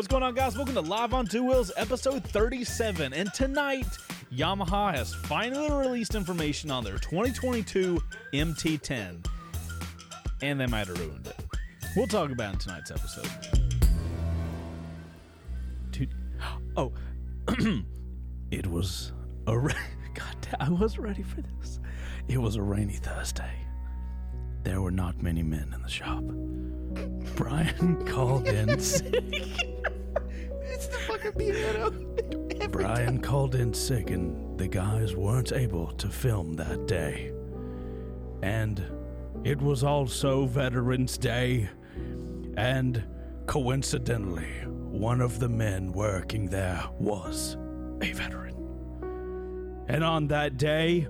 What's going on, guys? Welcome to Live on Two Wheels, episode 37. And tonight, Yamaha has finally released information on their 2022 MT10. And they might have ruined it. We'll talk about in tonight's episode. Dude. Oh, it was a. Ra- God, I was ready for this. It was a rainy Thursday. There were not many men in the shop. Brian called in sick. It's the fucking piano. Brian called in sick, and the guys weren't able to film that day. And it was also Veterans Day, and coincidentally, one of the men working there was a veteran. And on that day,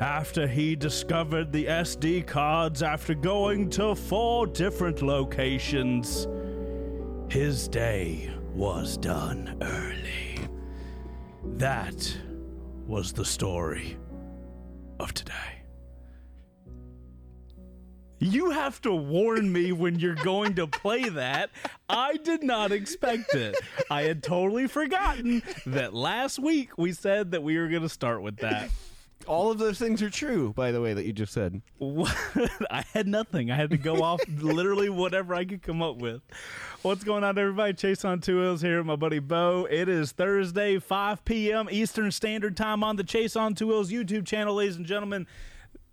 after he discovered the SD cards after going to four different locations, his day was done early. That was the story of today. You have to warn me when you're going to play that. I did not expect it. I had totally forgotten that last week we said that we were going to start with that. All of those things are true, by the way, that you just said. I had nothing. I had to go off literally whatever I could come up with. What's going on, everybody? Chase on Two Wheels here my buddy Bo. It is Thursday, 5 p.m. Eastern Standard Time on the Chase on Two Wheels YouTube channel, ladies and gentlemen.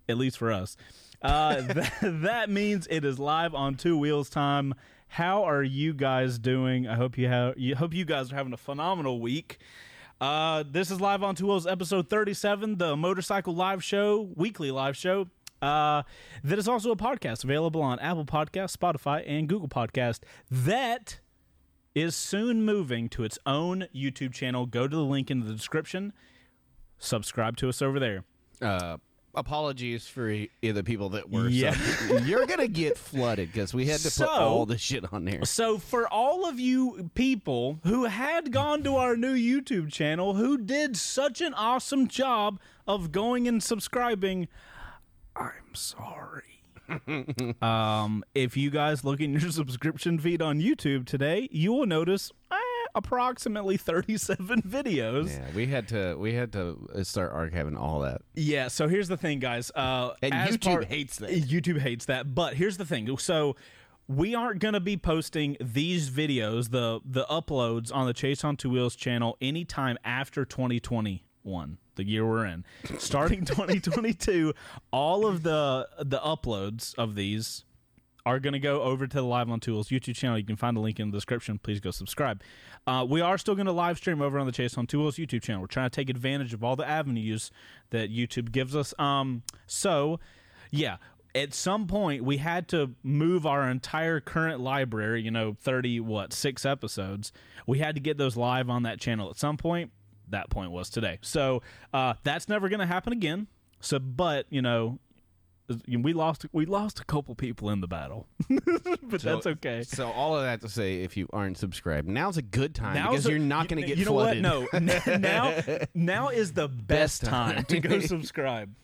At least for us. Uh, that, that means it is live on Two Wheels time. How are you guys doing? I hope you have. You hope you guys are having a phenomenal week. Uh, this is live on Two Wheels, episode 37, the motorcycle live show, weekly live show. Uh, that is also a podcast available on Apple Podcast, Spotify, and Google Podcast. That is soon moving to its own YouTube channel. Go to the link in the description. Subscribe to us over there. Uh, apologies for the people that were. Yeah. sub- You're gonna get flooded because we had to So- put all the shit on there. So, for all of you people who had gone to our new YouTube channel, who did such an awesome job of going and subscribing, I'm sorry. um, if you guys look in your subscription feed on YouTube today, you will notice approximately 37 videos. Yeah, we had to we had to start archiving all that. Yeah, so here's the thing, guys. Uh, And YouTube hates that. YouTube hates that. But here's the thing. So we aren't going to be posting these videos, the the uploads on the Chase on Two Wheels channel anytime after 2021, the year we're in. Starting 2022, all of the the uploads of these are going to go over to the Live on Two Wheels YouTube channel. You can find the link in the description. Please go subscribe. Uh, we are still going to live stream over on the Chase on Two Wheels YouTube channel. We're trying to take advantage of all the avenues that YouTube gives us. Um, so, yeah, at some point we had to move our entire current library. You know, thirty what six episodes. We had to get those live on that channel at some point. That point was today. So uh, that's never going to happen again. So, but you know, we lost we lost a couple people in the battle, but So- that's okay. So all of that to say, if you aren't subscribed, now's a good time Now's because a- you're not going to get You know flooded. what? No, N- now now is the best Best time. time to go subscribe.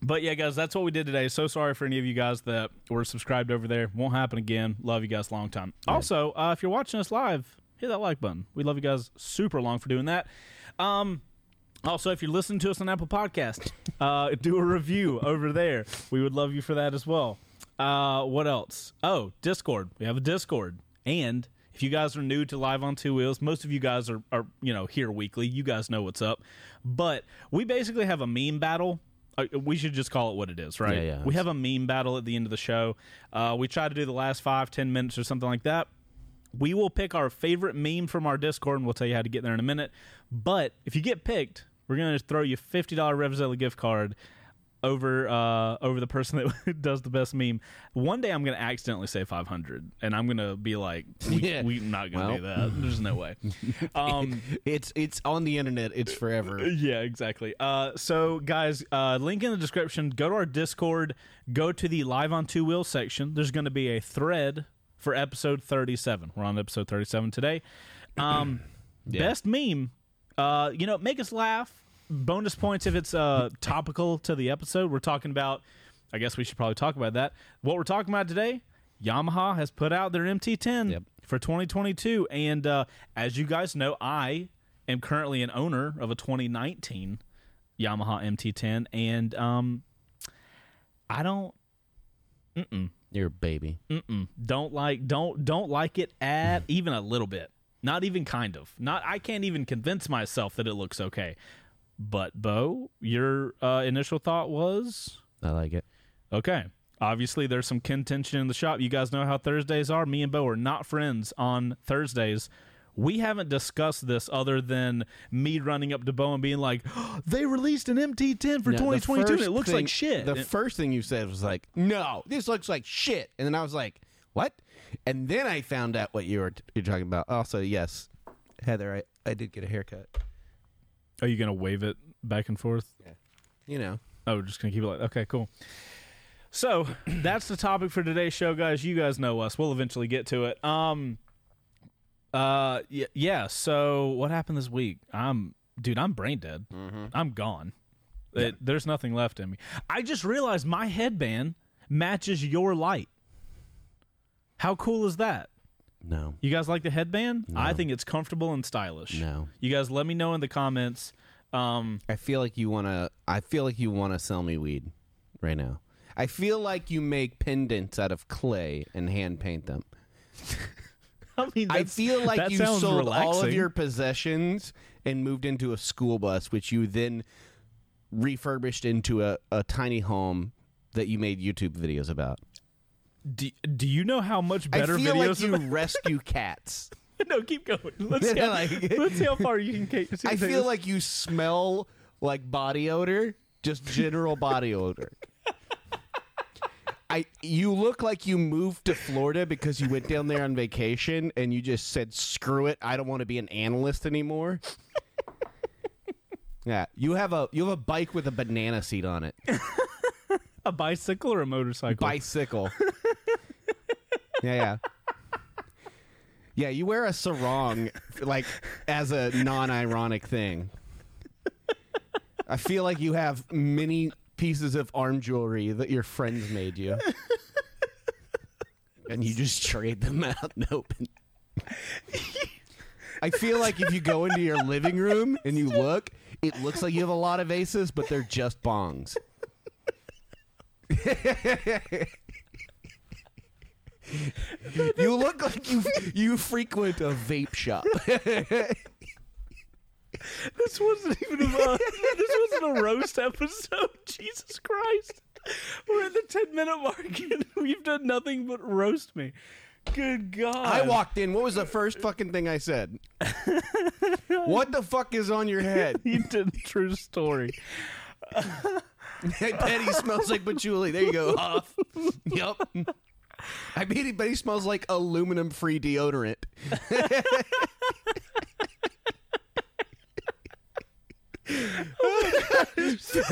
But yeah, guys, that's what we did today. So sorry for any of you guys that were subscribed over there. Won't happen again. Love you guys long time. Also, uh, if you're watching us live, hit that like button. We love you guys super long for doing that. Um, also, if you're listening to us on Apple Podcast, uh, do a review over there. We would love you for that as well. Uh, what else? Oh, Discord. We have a Discord. And if you guys are new to Live on Two Wheels, most of you guys are, are you know here weekly. You guys know what's up. But we basically have a meme battle. Uh, we should just call it what it is, right? Yeah, yeah. We have a meme battle at the end of the show. Uh, we try to do the last five, ten minutes or something like that. We will pick our favorite meme from our Discord, and we'll tell you how to get there in a minute. But if you get picked, we're going to throw you a fifty dollar Revzilla gift card over uh, over the person that does the best meme. One day I'm going to accidentally say 500, and I'm going to be like, we, Yeah. "We're not going to Well. do that. There's no way." Um, it's it's on the internet. It's forever. yeah, exactly. Uh, so, guys, uh, link in the description. Go to our Discord. Go to the Live on Two Wheels section. There's going to be a thread for episode 37. We're on episode 37 today. Um, Best meme. Uh, you know, make us laugh. Bonus points if it's uh, topical to the episode. We're talking about. I guess we should probably talk about that. What we're talking about today. Yamaha has put out their MT10. Yep. for 2022. And uh, as you guys know, I am currently an owner of a 2019 Yamaha MT10, and um, I don't. Mm-mm, You're a baby. mm-mm, don't like don't don't like it at even a little bit. Not even kind of. Not I can't even convince myself that it looks okay. But Bo, your uh, initial thought was I like it. Okay. Obviously, there's some contention in the shop. You guys know how Thursdays are. Me and Bo are not friends on Thursdays. We haven't discussed this other than me running up to Bo and being like, they released an MT10 for No, the 2022 and it looks thing- like shit. The And- first thing you said was like, "No, this looks like shit," and then I was like, "What?" And then I found out what you were you're talking about. Also, yes, Heather, I, I did get a haircut. are you going to wave it back and forth? Yeah. You know, Oh, we're just going to keep it like Okay, cool. So that's the topic for today's show, guys. You guys know us. We'll eventually get to it. Um, uh, yeah, yeah. So what happened this week? I'm, dude, I'm brain dead. I'm gone. It, there's nothing left in me. I just realized my headband matches your light. How cool is that? no, You guys like the headband? I think it's comfortable and stylish. no. You guys let me know in the comments. Um, I feel like you wanna. I feel like you wanna sell me weed right now. I feel like you make pendants out of clay and hand paint them. I mean, I feel like you sounds sold all of your possessions and moved into a school bus, which you then refurbished into a, a tiny home that you made YouTube videos about. Do, do you know how much better I feel videos? like you rescue cats. no, keep going. Let's see, how, Like- let's see how far you can. Take, I feel like you smell like body odor, just general body odor. I you look like you moved to Florida because you went down there on vacation and you just said screw it, I don't want to be an analyst anymore. yeah, you have a you have a bike with a banana seat on it. A bicycle or a motorcycle. Bicycle. yeah, yeah. Yeah, you wear a sarong like as a non-ironic thing. I feel like you have many pieces of arm jewelry that your friends made you. and you just trade them out and open. I feel like if you go into your living room and you look, it looks like you have a lot of aces, but they're just bongs. you look like you you frequent a vape shop. This wasn't even a. this wasn't a roast episode. Jesus Christ, we're at the ten minute mark and we've done nothing but roast me. Good God! I walked in. What was the first fucking thing I said? what the fuck is on your head? You did true story. Hey, Betty smells like patchouli. There you go. Off. Yep. I bet he, bet he smells like aluminum free deodorant.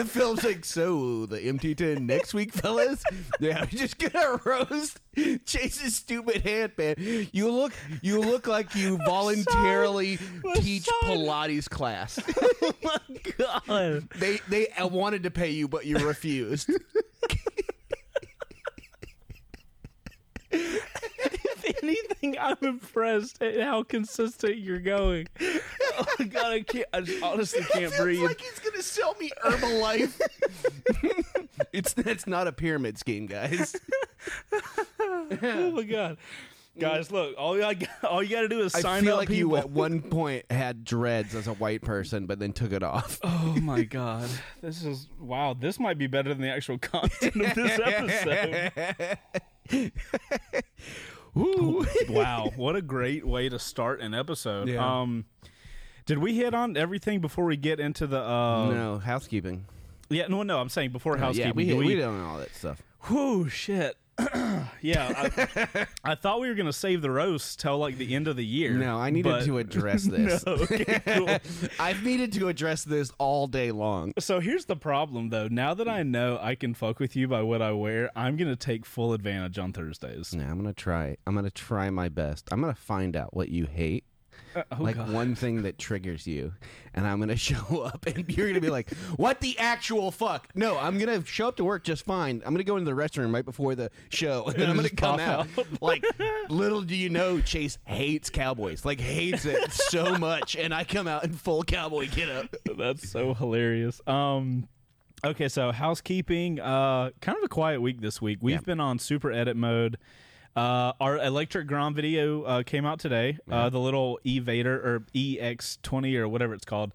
Phil's like, so the MT10 next week, fellas? Yeah, we're just gonna roast Chase's stupid handband. You look, you look like you voluntarily I'm teach. Pilates class. Oh my God! They they uh, wanted to pay you, but you refused. If I'm impressed at how consistent you're going. Oh my God, I can't. I just honestly can't Feels breathe. like he's gonna sell me Herbalife. it's it's not a pyramid scheme, guys. oh my god, guys! Look, all you got, all you got to do is I sign feel up like people. you at one point had dreads as a white person, but then took it off. oh my god, this is wow. This might be better than the actual content of this episode. Wow, what a great way to start an episode. Yeah. Um, did we hit on everything before we get into the? Uh, no housekeeping. Yeah, no, no. I'm saying before housekeeping. Yeah, we do hit, we, we done all that stuff. Whew, shit. yeah, I, I thought we were gonna save the roast till like the end of the year. No, I needed but- to address this. No, okay, cool. I've needed to address this all day long. So here's the problem, though. Now that I know I can fuck with you by what I wear, I'm gonna take full advantage on Thursdays. Now I'm gonna try. I'm gonna try my best. I'm gonna find out what you hate, oh, like God. one thing that triggers you, and I'm gonna show up, and you're gonna be like, "What the actual fuck?" No, I'm gonna show up to work just fine. I'm gonna go into the restroom right before the show, and then I'm gonna come out. out. like, little do you know, Chase hates Cowboys, like hates it so much, and I come out in full cowboy get up. That's so hilarious. Um okay, so housekeeping, uh kind of a quiet week this week. We've Yeah. been on super edit mode. Uh our electric Grom video uh came out today. Uh the little Evader or EX20 or whatever it's called.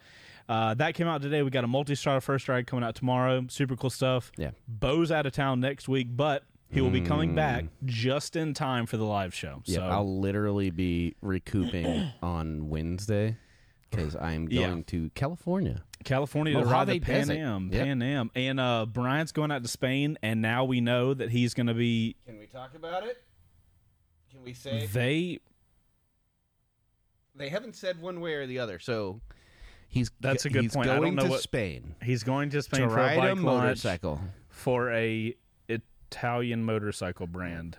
Uh, that came out today. We got a Multistrada first ride coming out tomorrow. Super cool stuff. Yeah. Bo's out of town next week, but he will be coming back just in time for the live show. Yeah, so I'll literally be recouping on Wednesday because I'm Yeah. going to California. California to ride the Pan Desert. Am, Yep. Pan Am, and uh, Bryant's going out to Spain, and now we know that he's going to be. Can we talk about it? Can we say They they haven't said one way or the other? So he's That's a good he's point. I don't Going know to what- Spain he's going to Spain to for ride a a bike launch motorcycle. for a Italian motorcycle brand.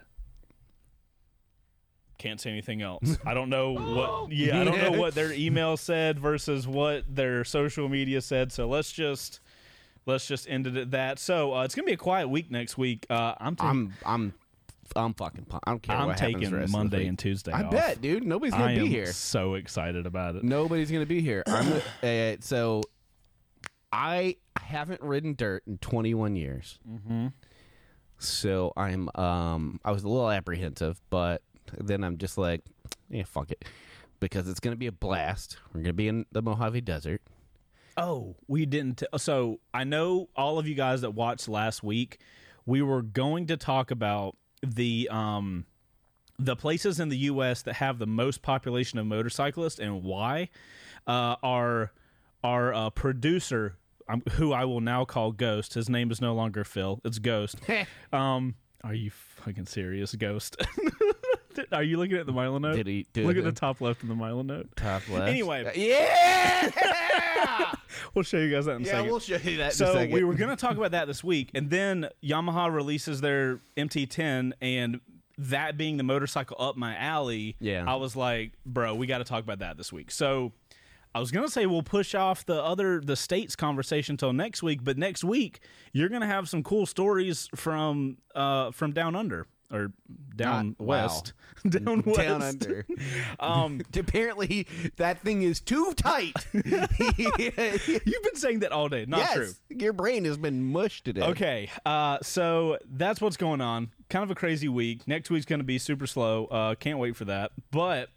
Can't say anything else. I don't know what. Yeah, I don't know what their email said versus what their social media said. So let's just let's just end it at that. So uh, it's gonna be a quiet week next week. Uh, I'm taking, I'm I'm I'm fucking. Pumped. I don't care I'm what happens taking the rest of the Monday week. and Tuesday. I off. bet, dude. Nobody's gonna be here. I be am here. so excited about it. Nobody's gonna be here. I'm uh, so I haven't ridden dirt in 21 years. Mm-hmm. So I'm um I was a little apprehensive, but then I'm just like, yeah, fuck it, because it's gonna be a blast. We're gonna be in the Mojave Desert. Oh, we didn't. T- so I know all of you guys that watched last week. We were going to talk about the um the places in the U.S. that have the most population of motorcyclists and why. Uh, are our uh, producer, um, who I will now call Ghost. His name is no longer Phil. It's Ghost. um, are you fucking serious, Ghost? are you looking at the Milanote? Did he do Look at the top left of the Milanote. top left? Anyway. yeah, We'll show you guys that in a yeah, second. we'll show you that. in a so we were going to talk about that this week, and then Yamaha releases their MT10, and that being the motorcycle up my alley, Yeah. I was like, bro, we got to talk about that this week. So I was going to say we'll push off the other the states conversation till next week, but next week you're going to have some cool stories from uh from down under or down wow. west, down west, down under. Um, Apparently, that thing is too tight. you've been saying that all day. Not yes, true. your brain has been mushed today. Okay, uh, so that's what's going on. Kind of a crazy week. Next week's going to be super slow. Uh, can't wait for that. But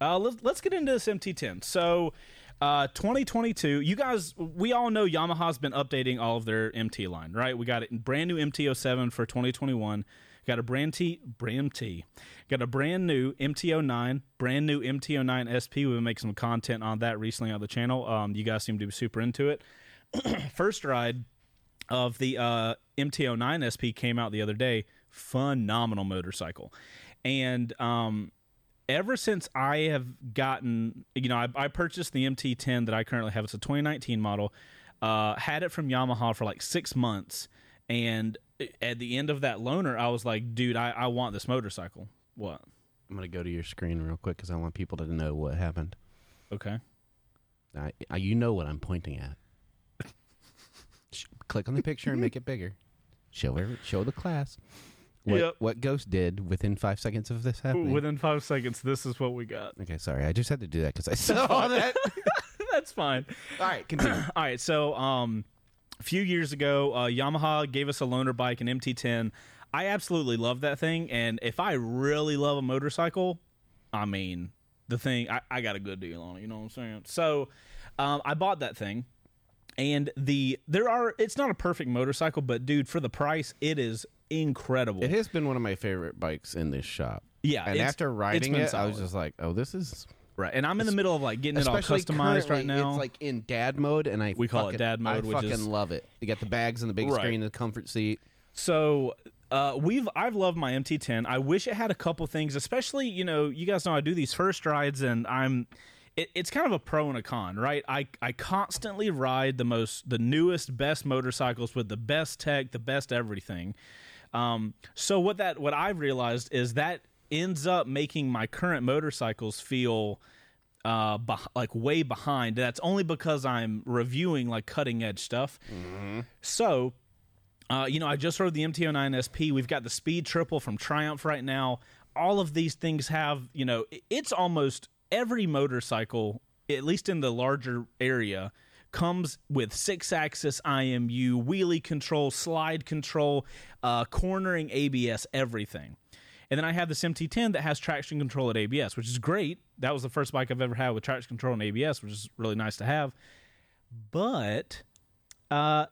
uh, let's let's get into this MT10. So, uh, 2022. You guys, we all know Yamaha's been updating all of their MT line, right? We got a brand new MT07 for 2021. Got a brand T, brand T, got a brand new MT09, brand new MT09 SP. We've been making some content on that recently on the channel. Um, you guys seem to be super into it. First ride of the uh, MT09 SP came out the other day. Phenomenal motorcycle, and um, ever since I have gotten, you know, I, I purchased the MT10 that I currently have. It's a 2019 model. Uh, had it from Yamaha for like six months, and at the end of that loaner, I was like, dude, I, I want this motorcycle. What? I'm gonna go to your screen real quick because I want people to know what happened. Okay. I, I, you know what I'm pointing at. Sh- Click on the picture and make it bigger. Show every, show the class what, Yep. what Ghost did within five seconds of this happening. Within five seconds, this is what we got. okay, sorry, I just had to do that because I saw that. That's fine. All right, continue. All right, so um, a few years ago, uh, Yamaha gave us a loaner bike, an MT10. I absolutely love that thing, and if I really love a motorcycle, I mean, the thing I, I got a good deal on it. You know what I'm saying? So, um, I bought that thing, and the there are it's not a perfect motorcycle, but dude, for the price, it is incredible. It has been one of my favorite bikes in this shop. yeah, And after riding it, I was just like, "Oh, this is right, and I'm in the middle of like getting it all especially customized right now. It's like in dad mode, and I We call it fucking- dad mode, I which fucking is- love it. You got the bags and the big Right. screen, and the comfort seat. So uh, we've I've loved my MT10. I wish it had a couple things, especially you know you guys know I do these first rides and I'm it, it's kind of a pro and a con, right? I I constantly ride the most the newest best motorcycles with the best tech, the best everything. Um, so what that what I've realized is that ends up making my current motorcycles feel uh beh- like way behind. That's only because I'm reviewing like cutting edge stuff. So, uh, you know, I just rode the MT09 SP. We've got the Speed Triple from Triumph right now. All of these things have, you know, it's almost every motorcycle, at least in the larger area, comes with six axis IMU, wheelie control, slide control, uh, cornering ABS, everything. And then I have this MT10 that has traction control at ABS, which is great. That was the first bike I've ever had with traction control and ABS, which is really nice to have. But uh,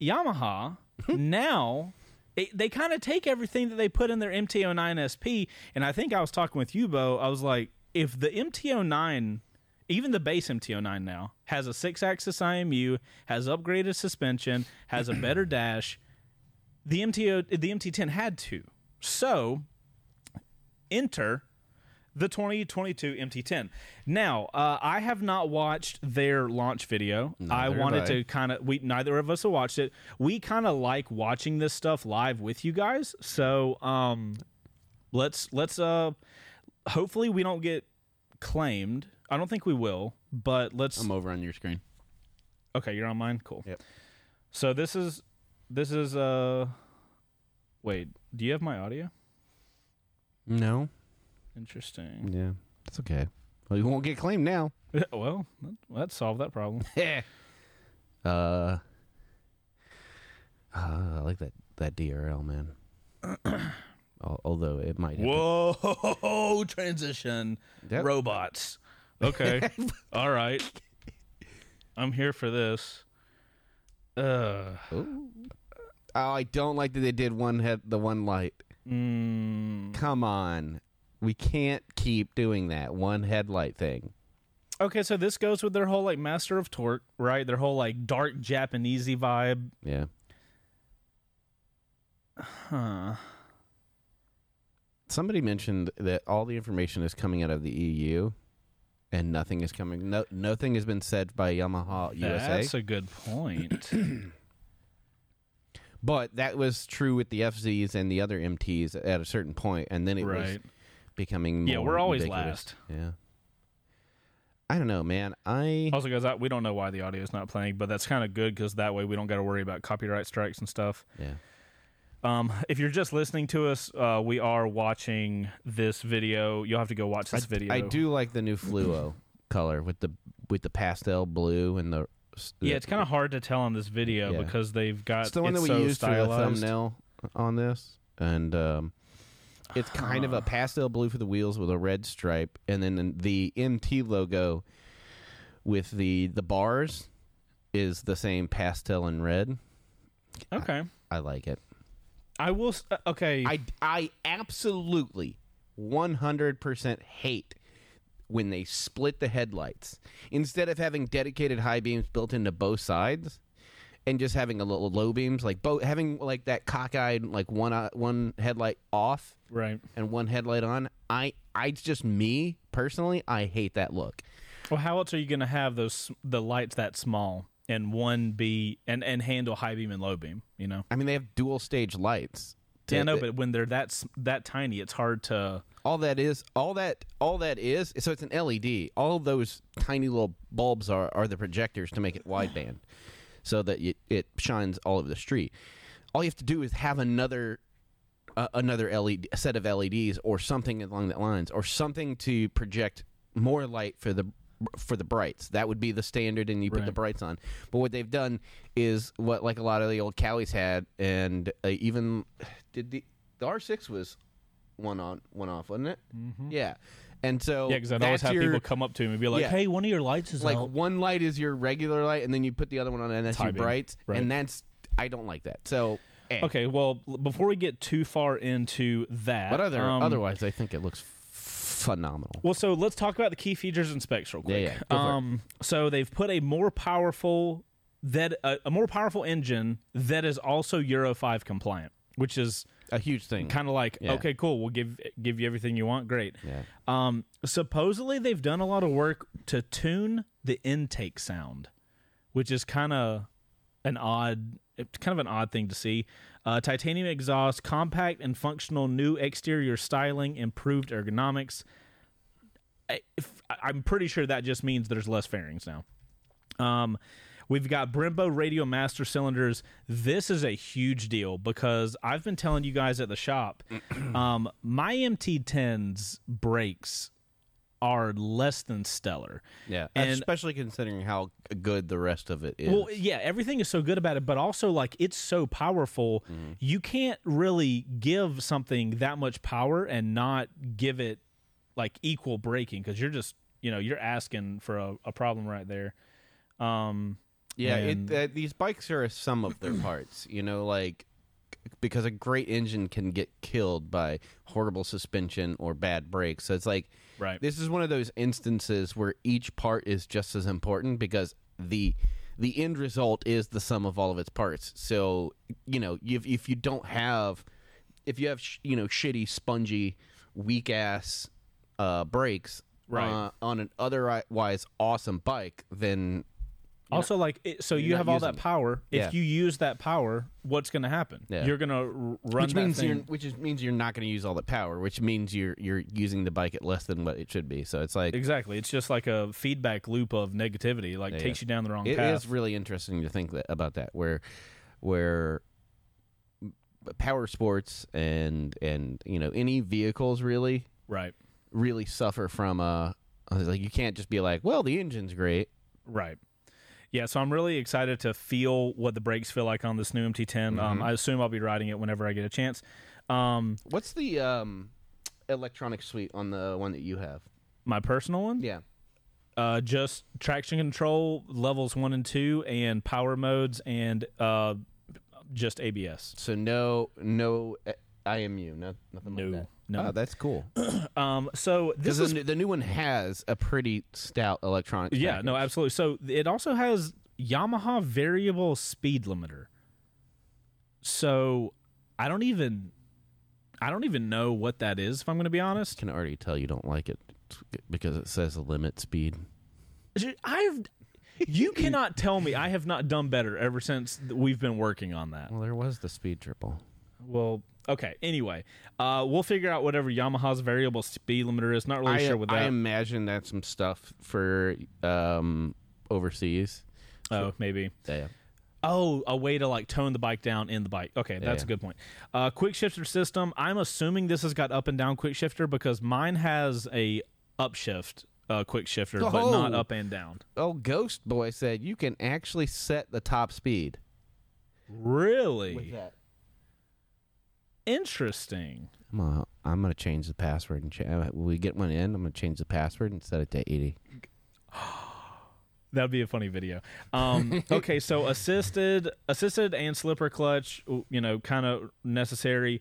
Yamaha now it, they kind of take everything that they put in their MT09 SP, and I think I was talking with you, Bo. I was like, if the MT09, even the base MT09 now has a six-axis IMU, has upgraded suspension, has a better dash, the MTO the MT10 had to. So enter the 2022 MT10. Now, uh, I have not watched their launch video. I Neither have wanted I. to kind of we neither of us have watched it. We kind of like watching this stuff live with you guys. So, um let's let's uh hopefully we don't get claimed. I don't think we will, but let's I'm over on your screen. Okay, you're on mine. Cool. Yep. So this is this is uh wait, do you have my audio? No. Interesting. Yeah. That's okay. Well, you won't get claimed now. well, that, that solved that problem. uh, uh, I like that that DRL man. Although it might. Have Whoa, transition Yep. robots. Okay. All right. I'm here for this. Uh Ooh. Oh, I don't like that they did one head the one light. mm, Come on, we can't keep doing that one headlight thing. Okay, so this goes with their whole like master of torque, right? Their whole like dark Japanesey vibe. Yeah. Huh. Somebody mentioned that all the information is coming out of the EU, and nothing is coming. No, nothing has been said by Yamaha USA. That's a good point. But that was true with the FZs and the other MTs at a certain point, and then it was becoming more Yeah, we're always ubiquitous. last. Yeah. I don't know, man. I Also, guys, I, we don't know why the audio is not playing, but that's kind of good because that way we don't got to worry about copyright strikes and stuff. yeah. Um, if you're just listening to us, uh, we are watching this video. You'll have to go watch this I, video. I do like the new fluo color with the with the pastel blue and the Yeah, it's kind of hard to tell on this video Yeah. because they've got it's the one that we so used for the stylized. thumbnail on this, and um, it's kind of a pastel blue for the wheels with a red stripe, and then the MT logo with the the bars is the same pastel and red. Okay, I like it. I will. s- uh, Okay, I I absolutely one hundred percent hate when they split the headlights instead of having dedicated high beams built into both sides and just having a little low beams like both having like that cockeyed like one eye- one headlight off right. and one headlight on i i it's just me personally i hate that look Well, how else are you going to have those the lights that small and one be and and handle high beam and low beam? You know. i mean they have dual stage lights to- Yeah, no, but when they're that that tiny, it's hard to. all that is all that all that is so it's an led all those tiny little bulbs are are the projectors to make it wideband so that it, it shines all over the street all you have to do is have another uh, another led a set of leds or something along that lines or something to project more light for the for the brights that would be the standard and you put the brights on but what they've done is what like a lot of the old cowies had and uh, even did the the r6 was one on one off wasn't it yeah and so Yeah, because I'd always have your- people come up to me and be like, Yeah. "Hey, one of your lights is like out." one light is your regular light and then you put the other one on and that's your brights Right. and that's i don't like that so eh. Okay, well, before we get too far into that, but other um, otherwise i think it looks phenomenal Well, so let's talk about the key features and specs real quick. Yeah, yeah, go for it. um, so they've put a more powerful that a, a more powerful engine that is also Euro five compliant, which is a huge thing kind of like Yeah. okay, cool, we'll give give you everything you want, great. yeah Um, supposedly they've done a lot of work to tune the intake sound, which is kind of an odd, it's kind of an odd thing to see. Uh, titanium exhaust, compact and functional new exterior styling, improved ergonomics. I- I'm pretty sure that just means there's less fairings now. Um, we've got Brembo Radial Master cylinders. This is a huge deal because I've been telling you guys at the shop, um, my MT10's brakes are less than stellar. Yeah, And- especially considering how good the rest of it is. Well, yeah, everything is so good about it, but also like it's so powerful. You can't really give something that much power and not give it like equal braking because you're just you know you're asking for a, a problem right there. Um, yeah, and- it, uh, these bikes are a sum of their parts. You know, like because a great engine can get killed by horrible suspension or bad brakes. So it's like right. this is one of those instances where each part is just as important because the the end result is the sum of all of its parts. So you know, if if you don't have if you have sh- you know shitty, spongy, weak ass uh, brakes Right. uh, on an otherwise awesome bike, then Also, like, it, so you're you have all that it. power. If Yeah. you use that power, what's going to happen? Yeah. You're going to r- run which means thing. you're which is, means you're not going to use all that power, which means you're you're using the bike at less than what it should be. So it's like Exactly. It's just like a feedback loop of negativity. Like Yeah, takes you down the wrong It path. is really interesting to think that, about that, where where power sports and and you know any vehicles really right. really suffer from uh like you can't just be like, well, the engine's great. Right. Yeah, so I'm really excited to feel what the brakes feel like on this new MT10. Um, Mhm. I assume I'll be riding it whenever I get a chance. Um, What's the um electronic suite on the one that you have? my personal one, Yeah. uh, just traction control levels one and two, and power modes, and uh, just ABS. So no no IMU, no nothing No, like that. no. Oh, that's cool. Um, so this is the, new- the new one has a pretty stout electronic. yeah, package. no, absolutely. So it also has Yamaha variable speed limiter. So I don't even, I don't even know what that is. If I'm going to be honest. can already tell you don't like it because it says limit speed. I've you cannot tell me I have not done better ever since we've been working on that. Well, there was the speed triple. Well, okay. Anyway, uh, we'll figure out whatever Yamaha's variable speed limiter is. Not really I, sure with that. I imagine that's some stuff for um, overseas. oh, maybe. Yeah, yeah. Oh, a way to like tone the bike down in the bike. Okay, that's yeah. a good point. Uh, quick shifter system. I'm assuming this has got up and down quick shifter because mine has a upshift uh, quick shifter, but not Oh. up and down. Oh, Ghost Boy said you can actually set the top speed. Really that. Interesting. I'm gonna, I'm gonna change the password and cha- uh, when we get one in. I'm gonna change the password and set it to 80. That'd be a funny video. Um, okay, so assisted, assisted and slipper clutch, you know, kind of necessary.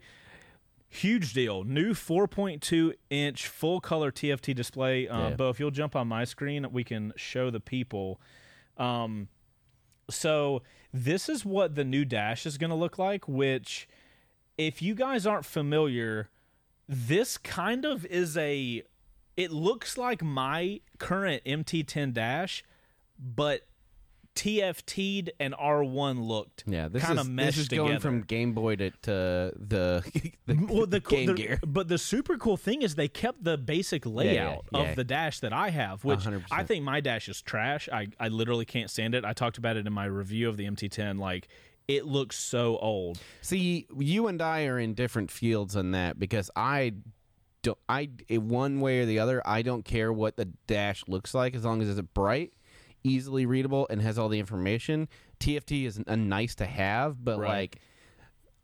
Huge deal. New 4.2 inch full color TFT display. Uh, Yeah. Bo, if you'll jump on my screen, we can show the people. Um, so this is what the new dash is going to look like. Which, if you guys aren't familiar, this kind of is a. It looks like my current MT10 dash, but TFT'd and R1 looked. Yeah, this Kinda is meshed this is going together. from Game Boy to, to the, the well, the, Game the- Gear. but the super cool thing is they kept the basic layout yeah. of the dash that I have, which 100%. I think my dash is trash. I, I literally can't stand it. I talked about it in my review of the MT10. Like, it looks so old. See, you and I are in different fields on that because I don't. I one way or the other, I don't care what the dash looks like as long as it's bright, easily readable, and has all the information. TFT is a nice to have, but Right. like,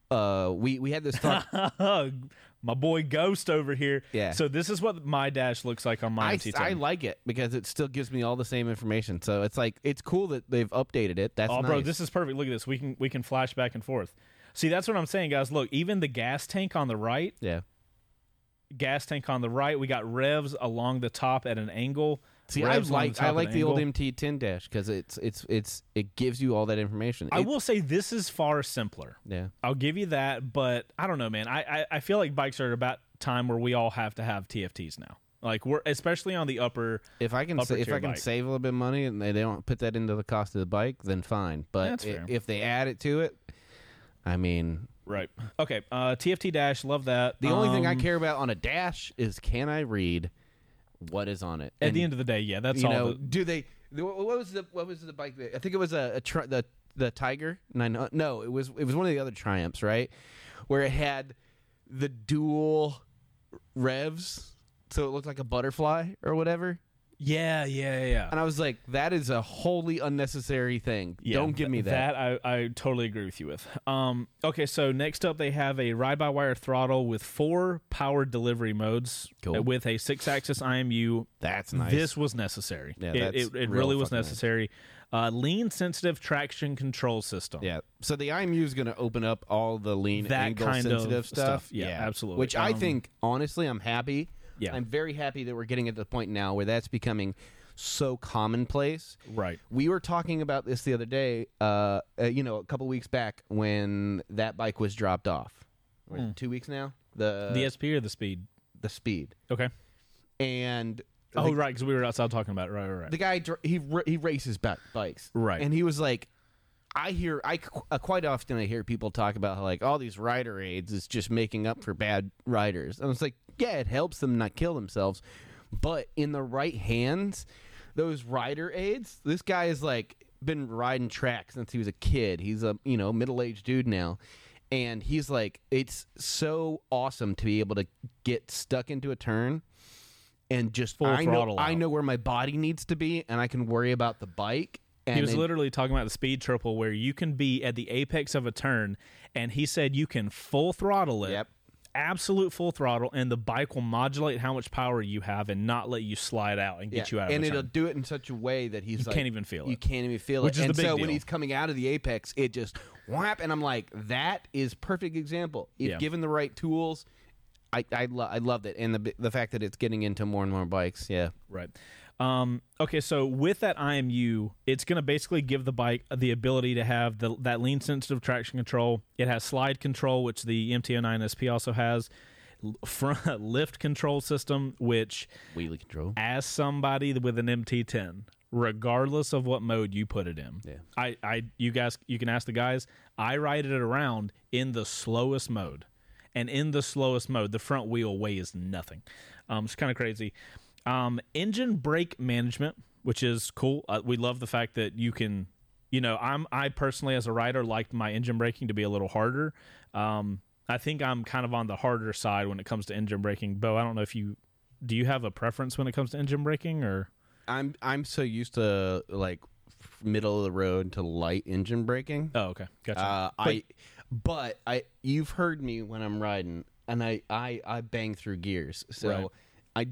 uh, we we had this talk. my boy Ghost over here. Yeah. So this is what my dash looks like on my I, MT10. I like it because it still gives me all the same information. So it's like it's cool that they've updated it. That's oh, bro, this is perfect. Look at this. We can we can flash back and forth. See, that's what I'm saying, guys. Look, even the gas tank on the right yeah. gas tank on the right. We got revs along the top at an angle. See, I like I like the old. MT10 dash because it's it's it's it gives you all that information. I will say this is far simpler. Yeah. I'll give you that, but I don't know, man. I, I, I feel like bikes are about time where we all have to have TFTs now. Like we're especially on the upper. If I can sa- if I can bike. save a little bit of money and they they don't put that into the cost of the bike, then fine. But That's i- fair. if they add it to it, I mean, Right. Okay. Uh, TFT dash. Love that. the only thing I Um, care about on a dash is can I read what is on it. At And, the end of the day, yeah, that's you all. know, the- do they? What was the what was the bike? that- I think it was a, a tri- the the Tiger. Nine, uh, no, it was it was one of the other Triumphs, right? Where it had the dual revs, so it looked like a butterfly or whatever. Yeah, yeah, yeah. And I was like, that is a wholly unnecessary thing. Yeah, Don't give me that. That I, I totally agree with you with. Um, okay, so next up they have a ride-by-wire throttle with four power delivery modes Cool. uh, with a six-axis IMU. That's nice. This was necessary. Yeah, it, it, it real really was fucking nice. necessary. Uh, lean-sensitive traction control system. Yeah. So the IMU is going to open up all the lean That angle kind of sensitive stuff. stuff. Yeah, absolutely. Which I Um, think, honestly, I'm happy. Yeah. I'm very happy that we're getting at the point now where that's becoming so commonplace. Right. We were talking about this the other day, uh, uh, you know, a couple weeks back when that bike was dropped off. Or Hmm. Two weeks now. The the SP or the speed? the speed Okay. and Oh, the, right, because we were outside talking about it. Right, right, right. the guy dr- he r- he races ba- bikes Right. and he was like I hear I uh, quite often I hear people talk about how like all these rider aids is just making up for bad riders. And it's like, yeah, it helps them not kill themselves, but in the right hands, those rider aids, this guy is like been riding track since he was a kid. He's a you know middle aged dude now, and he's like, it's so awesome to be able to get stuck into a turn. And just Full I know throttle I know where my body needs to be, and I can worry about the bike. And he was then- literally talking about the speed triple where you can be at the apex of a turn, and he said you can full throttle it. Yep. Absolute full throttle, and the bike will modulate how much power you have and not let you slide out and get you out of and it'll turn. do it in such a way that he's like You like, can't even feel it. You can't even feel Which it. is and the big so when he's coming out of the apex, it just whap, and I'm like, that is perfect example. If Yeah. given the right tools, I I, lo- I loved it, and the the fact that it's getting into more and more bikes, yeah. Right. Um, okay, so with that IMU, it's going to basically give the bike the ability to have the, that lean sensitive traction control. It has slide control, which the MT09 SP also has. Front lift control system, which Wheelie control. as somebody with an MT10, regardless of what mode you put it in. Yeah. I, I, you guys, you can ask the guys. I ride it around in the slowest mode, and in the slowest mode, the front wheel weighs nothing. Um, it's kind of crazy. Um, engine brake management, which is cool. Uh, we love the fact that you can, you know, I'm I personally as a rider like my engine braking to be a little harder. Um, I think I'm kind of on the harder side when it comes to engine braking. Bo, I don't know if you do you have a preference when it comes to engine braking or I'm I'm so used to like middle of the road to light engine braking. oh okay gotcha Uh, I, but I, you've heard me when I'm riding, and I, I, I bang through gears. So Right. I,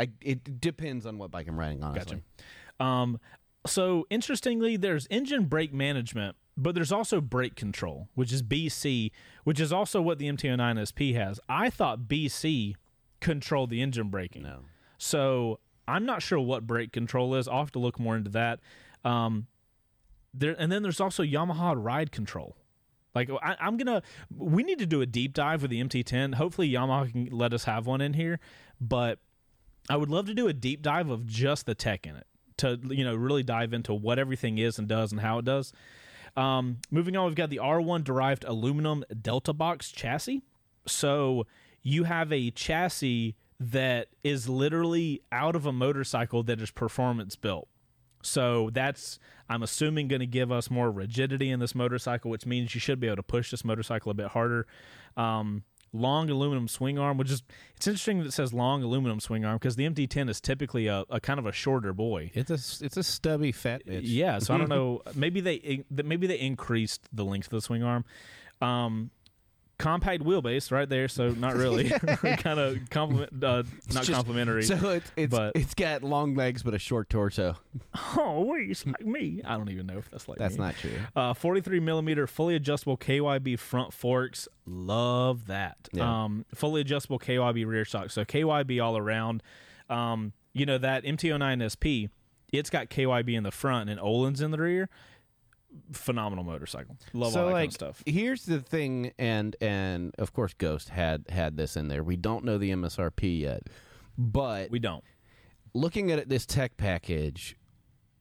I, it depends on what bike I'm riding. Honestly, um so interestingly there's engine brake management but there's also brake control which is BC which is also what the MT09 SP has I thought BC controlled the engine braking no, So I'm not sure what brake control is. I'll have to look more into that. Um, there and then there's also Yamaha ride control. Like I, I'm gonna, we need to do a deep dive with the MT10. Hopefully Yamaha can let us have one in here, but I would love to do a deep dive of just the tech in it to you know really dive into what everything is and does and how it does. Um, moving on, we've got the R1 derived aluminum Delta Box chassis. So you have a chassis that is literally out of a motorcycle that is performance built. So that's I'm assuming going to give us more rigidity in this motorcycle, which means you should be able to push this motorcycle a bit harder. Um, long aluminum swing arm, which is it's interesting that it says long aluminum swing arm because the MT10 is typically a, a kind of a shorter boy. it's a, it's a stubby fat bitch. Yeah, so I don't know. Maybe they maybe they increased the length of the swing arm. Um, compact wheelbase right there, so not really. kind of compliment, uh, not just- complimentary. So it's it's But- it's got long legs but a short torso. oh, wait, it's like me. I don't even know if that's like That's me. not true. Uh, 43 millimeter fully adjustable KYB front forks. Love that. Yeah. Um, fully adjustable KYB rear shock. So KYB all around. Um, you know, that MT09 SP, it's got KYB in the front and Öhlins in the rear. Phenomenal motorcycle. Love so all that like kind of stuff. here's the thing, and and of course Ghost had had this in there. We don't know the MSRP yet, but We don't. looking at this tech package,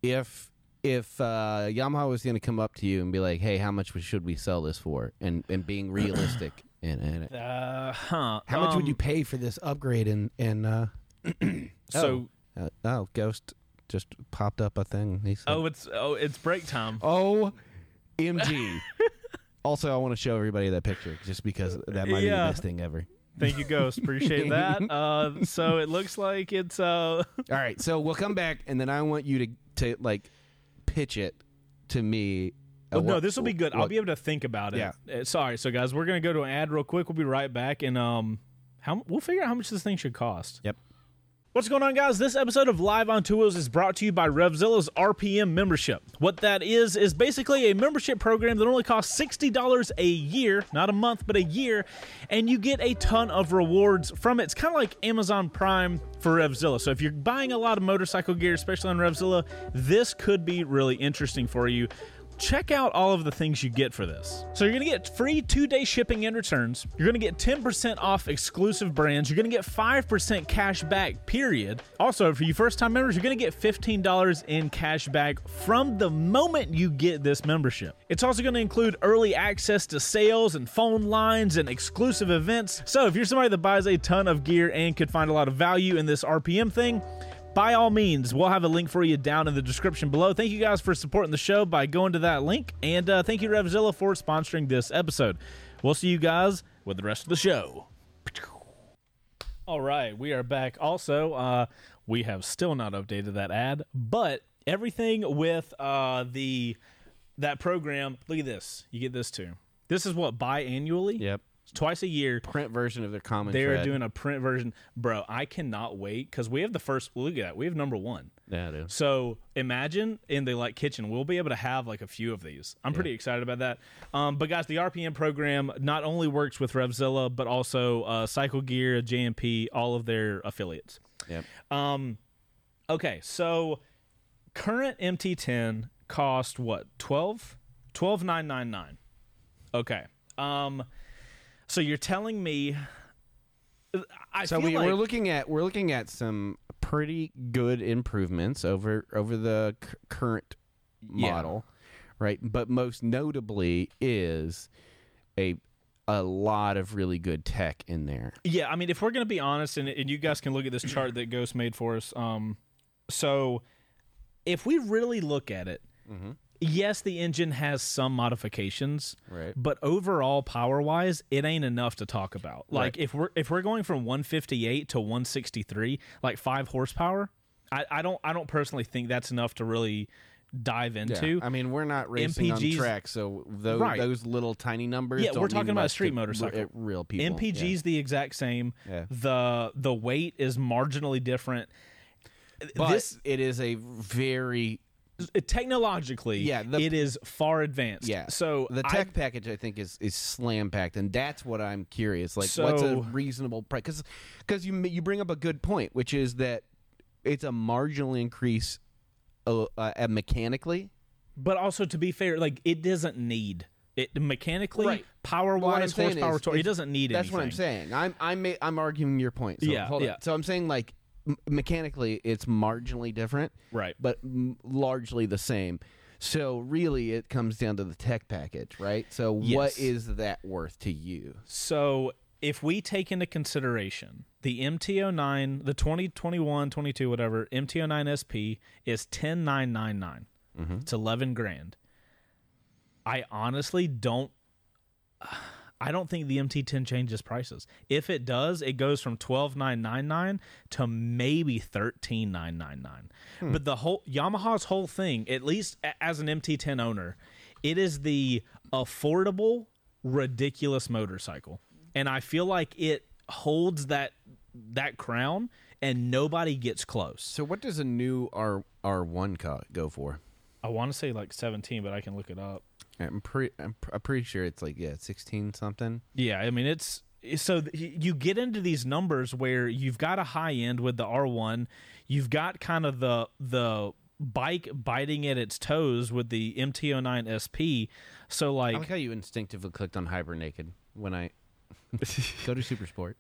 if if uh, Yamaha was going to come up to you and be like, "Hey, how much should we sell this for?" and and being realistic in, in it, Uh, huh. how much would Um, you pay for this upgrade and and uh, so Uh, oh, Ghost just popped up a thing. He said, oh, it's oh it's break time. oh, MG. also, I want to show everybody that picture just because that might be Yeah. the best thing ever. Thank you, Ghost. Appreciate that. Uh, so it looks like it's uh All right, so we'll come back, and then I want you to to like pitch it to me. Uh, no, what- this will be good. I'll what- be able to think about it. Yeah. Uh, sorry. So, guys, we're gonna go to an ad real quick. We'll be right back, and um, how we'll figure out how much this thing should cost. Yep. What's going on, guys? This episode of Live on Wheels is brought to you by Revzilla's RPM membership. What that is is basically a membership program that only costs sixty dollars a year, not a month, but a year, and you get a ton of rewards from it. It's kind of like Amazon Prime for Revzilla. So if you're buying a lot of motorcycle gear, especially on Revzilla, this could be really interesting for you check out all of the things you get for this. So you're going to get free 2-day shipping and returns. You're going to get 10% off exclusive brands. You're going to get 5% cash back, period. Also, for you first-time members, you're going to get $15 in cash back from the moment you get this membership. It's also going to include early access to sales and phone lines and exclusive events. So if you're somebody that buys a ton of gear and could find a lot of value in this RPM thing, by all means, we'll have a link for you down in the description below. Thank you guys for supporting the show by going to that link. And uh, thank you, Revzilla, for sponsoring this episode. We'll see you guys with the rest of the show. All right, we are back. Also, uh, we have still not updated that ad, but everything with uh, the that program. Look at this. You get this too. This is what biannually. Yep. Twice a year. Print version of the common. They're Tread. doing a print version, bro. I cannot wait because we have the first. Look at that. We have number one. Yeah, is. So imagine in the like kitchen, we'll be able to have like a few of these. I'm pretty excited about that. Um, but guys, the RPM program not only works with Revzilla, but also uh, Cycle Gear, J&P, all of their affiliates. Yep. Um, okay, so current MT10 cost what 12 12999 okay um so you're telling me I So we, like, we're looking at we're looking at some pretty good improvements over over the c- current Yeah. model, right? But most notably is a a lot of really good tech in there. Yeah, I mean, if we're gonna be honest, and, and you guys can look at this chart that Ghost made for us. Um, so if we really look at it, yes, the engine has some modifications, Right. But overall, power wise, it ain't enough to talk about. Like Right. if we're if we're going from 158 to 163, like five horsepower, I, I don't I don't personally think that's enough to really dive into. I mean, we're not racing on MPGs track, so those Right. those little tiny numbers. Yeah, we're talking about a street motorcycle. r- real people. MPG's the exact same. Yeah. The the weight is marginally different. but this it is a very technologically, Yeah, the- it is far advanced. yeah. So the I- tech package I think is is slam packed, and that's what I'm curious. Like, what's a reasonable price? Because because you you bring up a good point, which is that it's a marginal increase uh, uh, mechanically. but also to be fair, like it doesn't need it mechanically, Right. power wise, horsepower, is- torque. It doesn't need it. That's anything. what I'm saying. I'm I'm I'm arguing your point. So, Yeah, hold on. yeah. So I'm saying like m- mechanically it's marginally different, Right. but m- largely the same. So really, it comes down to the tech package, right? So what Yes. is that worth to you? So if we take into consideration the MT09, the 2021, 22, whatever, MT09 SP is 10999. Mm-hmm. It's 11 grand. I honestly don't I don't think the MT10 changes prices. If it does, it goes from 12999 to maybe 13999. Hmm. But the whole Yamaha's whole thing, at least as an MT10 owner, it is the affordable ridiculous motorcycle. And I feel like it holds that that crown and nobody gets close. So what does a new R R one go for? I want to say like 17, but I can look it up. I'm pretty I'm, pr- I'm pretty sure it's like yeah, sixteen something. Yeah, I mean it's so you get into these numbers where you've got a high end with the R1, you've got kind of the the bike biting at its toes with the MT09 SP. So I like like how you instinctively clicked on hyper naked when I go to super sport.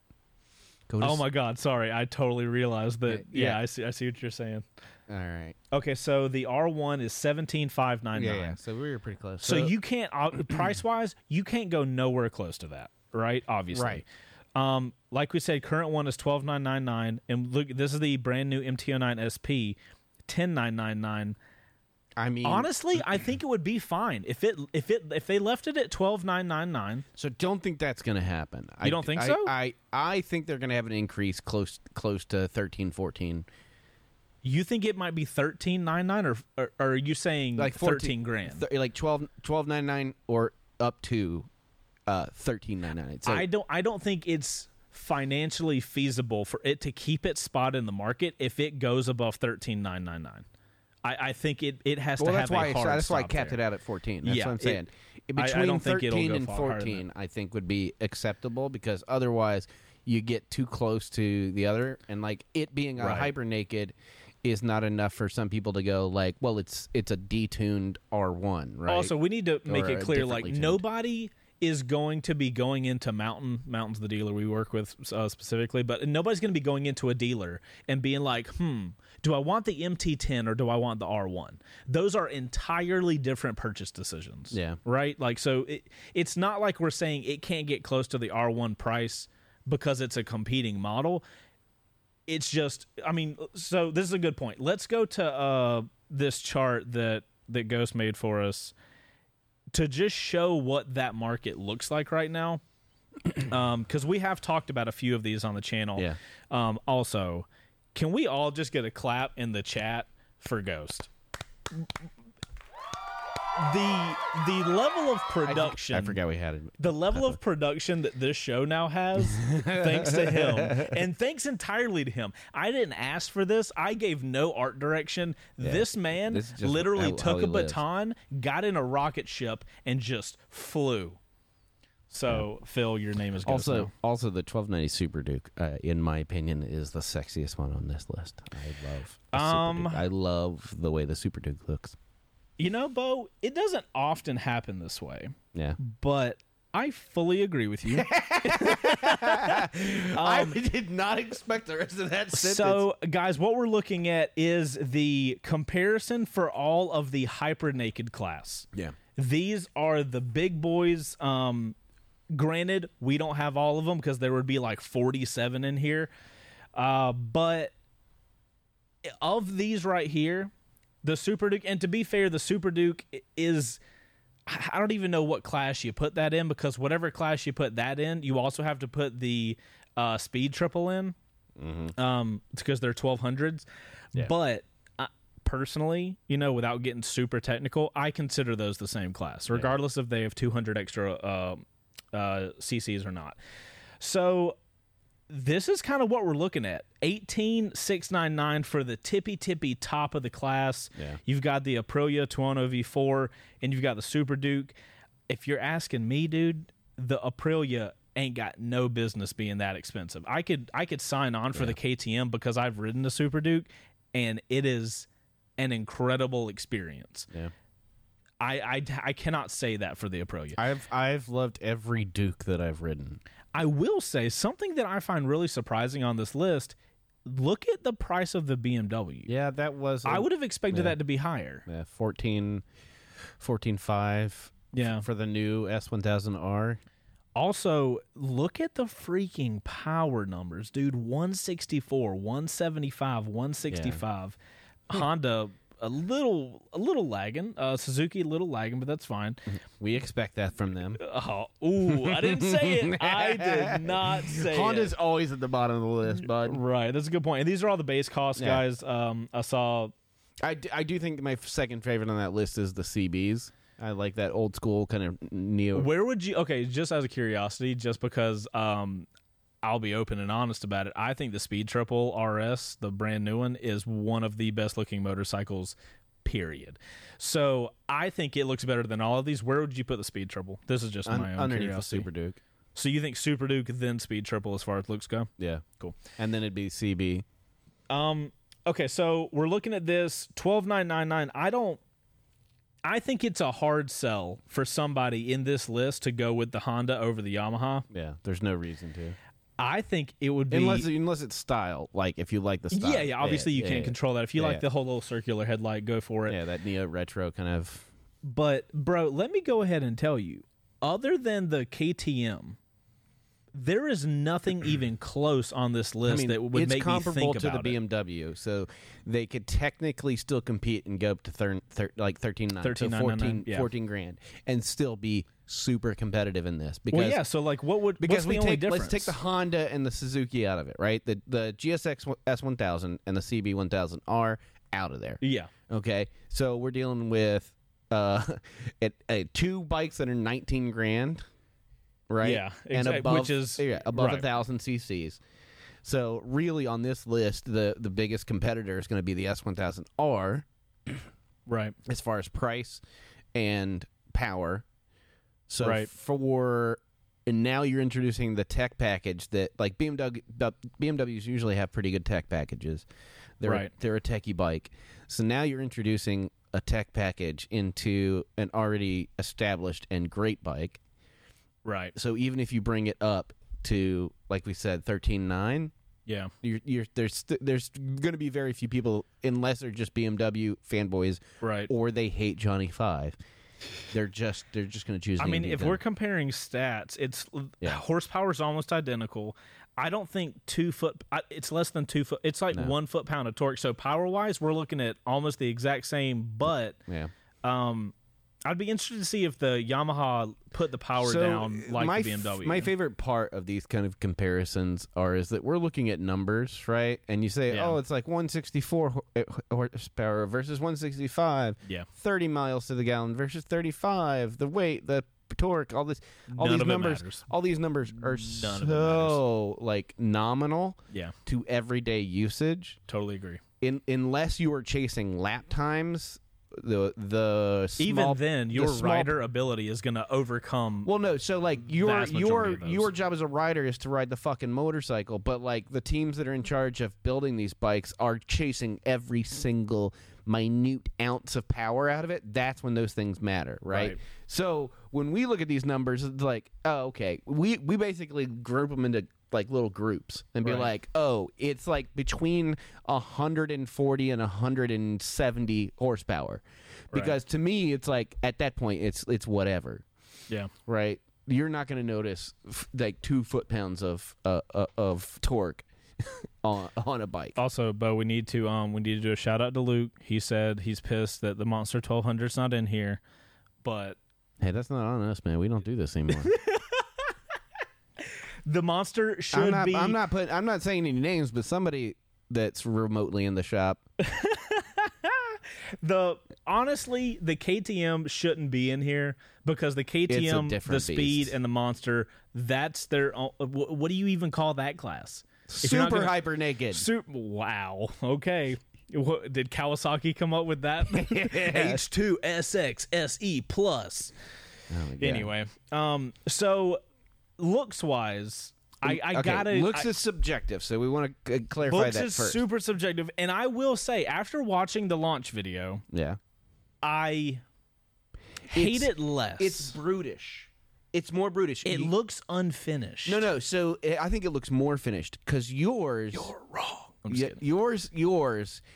Go to Oh my god, sorry. I totally realized that. Yeah, Yeah, yeah. I see I see what you're saying. All right. Okay, so the R1 is 17599. Yeah, yeah. So we were pretty close. So, you can't uh, price wise, you can't go nowhere close to that, right? Obviously. Right. Um, like we said, current one is twelve nine nine nine, and look, this is the brand new MT09 SP, ten nine nine nine. I mean, Honestly, I think it would be fine if it if it if they left it at twelve nine nine nine. so don't think that's going to happen. You don't think I, so? I I think they're going to have an increase close close to 13, 14. You think it might be thirteen nine nine, or, or or are you saying like 14 thirteen grand? th- like 12 12.99 or up to uh 13.99. So I don't I don't think it's financially feasible for it to keep its spot in the market if it goes above thirteen nine nine nine. I, I think it, it has well, to that's have why a I, hard that's why I capped there. it out at 14. That's Yeah, what I'm it- saying. I- I Between it'll 13 go and 14, I think would be acceptable because otherwise you get too close to the other and like it being a Right. hyper naked is not enough for some people to go like, well, it's it's a detuned R1, right? Also, we need to make Or it clear like tuned. nobody is going to be going into Mountain. Mountain's the dealer we work with uh, specifically, but nobody's going to be going into a dealer and being like, "Hmm, do I want the MT10 or do I want the R1?" Those are entirely different purchase decisions. Yeah. Right? Like so it, it's not like we're saying it can't get close to the R1 price because it's a competing model. It's just I mean, so this is a good point. Let's go to uh this chart that that Ghost made for us to just show what that market looks like right now. Um, because we have talked about a few of these on the channel. Yeah. Um, also, can we all just get a clap in the chat for Ghost? The the level of production I forgot we had it. the level of production that this show now has, thanks to him, and thanks entirely to him. I didn't ask for this. I gave no art direction. This man This just literally how- how took he a lives. baton, got in a rocket ship, and just flew. So, Phil, your name is Also, now. also the 1290 Super Duke, uh, in my opinion, is the sexiest one on this list. I love. Um. I love the way the Super Duke looks. You know, Bo, it doesn't often happen this way, Yeah. but I fully agree with you. um, I did not expect the rest of that sentence. So, guys, what we're looking at is the comparison for all of the hyper naked class. yeah. These are the big boys. Um, granted, we don't have all of them because there would be like 47 in here. Uh, but of these right here, the Super Duke, and to be fair, the Super Duke is. I don't even know what class you put that in because whatever class you put that in, you also have to put the uh, speed triple in um, because they're 1200s. But uh, personally, you know, without getting super technical, I consider those the same class, regardless if they have 200 extra uh, uh, CCs or not. So this is kind of what we're looking at 18699 for the tippy tippy top of the class Yeah. you've got the aprilia tuono v4 and you've got the super duke if you're asking me dude the aprilia ain't got no business being that expensive i could i could sign on for the ktm because i've ridden the super duke and it is an incredible experience Yeah. I, I, I cannot say that for the Aprilia. I've I've loved every Duke that I've ridden. I will say something that I find really surprising on this list. Look at the price of the BMW. Yeah, that was. I would have expected yeah. that to be higher. Yeah, 14, 14.5 Yeah. for the new S1000R. Also, look at the freaking power numbers, dude. 164, 175, 165. Honda a little a little lagging. Uh, Suzuki a little lagging, but that's fine. We expect that from them. Oh, ooh, I didn't say it. I did not say it. Honda's always at the bottom of the list, bud. Right, that's a good point. And these are all the base costs, Yeah. guys. Um, I saw I, d- I do think my second favorite on that list is the CBs. I like that old school kind of neo. Where would you? Okay, just as a curiosity, just because um, I'll be open and honest about it. I think the Speed Triple RS, the brand new one, is one of the best looking motorcycles. Period. So I think it looks better than all of these. Where would you put the Speed Triple? This is just un- my own underneath the. Super Duke. So you think Super Duke then Speed Triple as far as looks go? Yeah, Cool. and then it'd be CB. Um. Okay, so we're looking at this twelve nine nine nine. I don't. I think it's a hard sell for somebody in this list to go with the Honda over the Yamaha. Yeah, there's no reason to. I think it would be Unless unless it's style, like if you like the style. yeah, yeah. Obviously, you yeah, can't yeah. control that. If you Yeah, like yeah. the whole little circular headlight, go for it. Yeah, that neo retro kind of. But bro, let me go ahead and tell you. Other than the KTM, there is nothing even close on this I list mean, that would make me think to about the it. BMW, so they could technically still compete and go up to thir- thir- like 13 nine, so 13,999, 14, yeah. 14 grand, and still be super competitive in this. Because Well, yeah. So like, what would because we take difference? let's take the Honda and the Suzuki out of it, right? The the GSX S1000 and the CB 1000 are out of there. yeah. Okay, so we're dealing with uh, at, uh two bikes that are 19 grand, right? Yeah, and above which is- yeah, above a right. thousand CCs. So really, on this list, the the biggest competitor is going to be the S1000R Right. as far as price and power. So Right. for and now you're introducing the tech package that like BMW BMWs usually have pretty good tech packages. They're Right. a, they're a techie bike. So now you're introducing a tech package into an already established and great bike. Right. So even if you bring it up to like we said 13.9 Yeah. you're, you're there's st- there's going to be very few people unless they're just BMW fanboys Right. or they hate Johnny Five. They're just they're just going to choose. I mean, if we're comparing stats, it's Yeah. horsepower is almost identical. I don't think two foot. It's less than two foot. It's like No. one foot pound of torque. So power wise, we're looking at almost the exact same. But yeah, um, I'd be interested to see if the Yamaha put the power So, down like my the f- BMW. my favorite part of these kind of comparisons are is that we're looking at numbers, right? And you say, Yeah. oh, it's like 164 ho- eh, horsepower versus 165. Yeah. 30 miles to the gallon versus 35. The weight, the torque, all this, all None these numbers, all these numbers are None so like nominal Yeah, to everyday usage. totally agree. In, unless you are chasing lap times, the the small, Even then, the your small- rider ability is going to overcome. Well, no. So like your your your job as a rider is to ride the fucking motorcycle, but like the teams that are in charge of building these bikes are chasing every single minute ounce of power out of it. That's when those things matter, right? Right. So when we look at these numbers, it's like, oh, okay, we we basically group them into like little groups and be Right. like, oh, it's like between 140 and 170 horsepower. Because to me, it's like at that point, it's it's whatever yeah, right? You're not going to notice f- like two foot pounds of uh, uh, of torque on on a bike. Also, Bo, we need to um we need to do a shout out to Luke. He said he's pissed that the Monster 1200's not in here, but Hey, that's not on us, man. We don't do this anymore. the Monster should I'm not. be. I'm not putting. I'm not saying any names, but somebody that's remotely in the shop. the honestly the KTM shouldn't be in here because the KTM, the different Speed, beast. and the Monster. That's their. own- What do you even call that class? If you're not Super gonna- hyper naked. Super, wow. Okay. What, did Kawasaki come up with that? H2 SX SE plus. Oh God. Anyway, um, so looks wise, I, I okay, gotta looks I, is subjective, so we want to clarify looks that is first. super subjective, and I will say after watching the launch video, yeah, I hate It's- it less. it's brutish. It's more brutish. it You- looks unfinished. no, no. So eh, I think it looks more finished because yours. you're wrong. I'm just Yeah, yours, yours, y-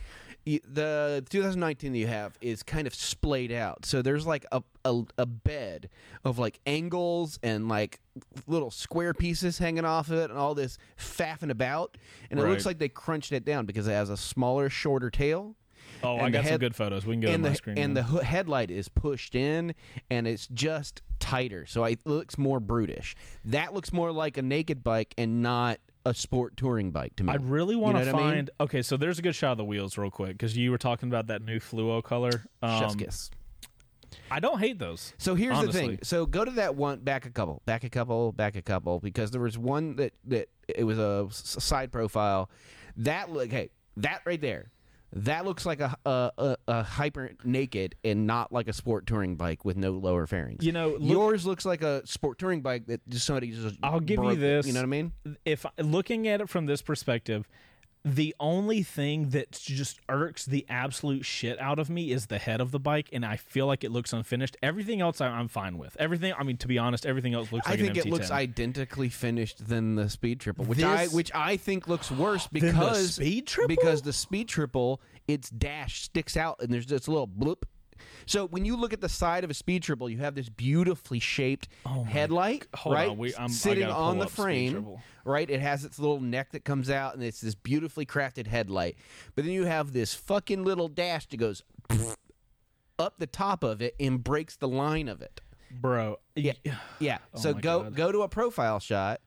the 2019 that you have is kind of splayed out. So there's like a, a a bed of like angles and like little square pieces hanging off of it, and all this faffing about. And it looks like they crunched it down because it has a smaller, shorter tail. Oh, I got some good photos. We can go and the screen. and now. the headlight is pushed in, and it's just tighter. So it looks more brutish. That looks more like a naked bike and not a sport touring bike to me. I really want to know what I mean? find. Okay, so there's a good shot of the wheels, real quick, because you were talking about that new fluo color. Chef's Um, kiss. I don't hate those. So here's the thing. So go to that one back a couple, back a couple, back a couple, because there was one that that it was a side profile. That look, hey, that right there, that looks like a a, a, a hyper naked and not like a sport touring bike with no lower fairings. You know, look- yours looks like a sport touring bike that just somebody just. I'll give you broke it, this. You know what I mean? If looking at it from this perspective, the only thing that just irks the absolute shit out of me is the head of the bike, and I feel like it looks unfinished. Everything else I, I'm fine with. Everything. I mean, to be honest, everything else looks I like think it MT10. looks identically finished than the Speed Triple, which I which I think looks worse because Speed Triple? because the Speed Triple its dash sticks out and there's just a little bloop. So when you look at the side of a speed triple, you have this beautifully shaped Oh headlight, right? on, we- I'm- sitting on the frame, right? It has its little neck that comes out, and it's this beautifully crafted headlight. But then you have this fucking little dash that goes up the top of it and breaks the line of it. bro. Yeah. Yeah. Oh so Oh my go God. go to a profile shot.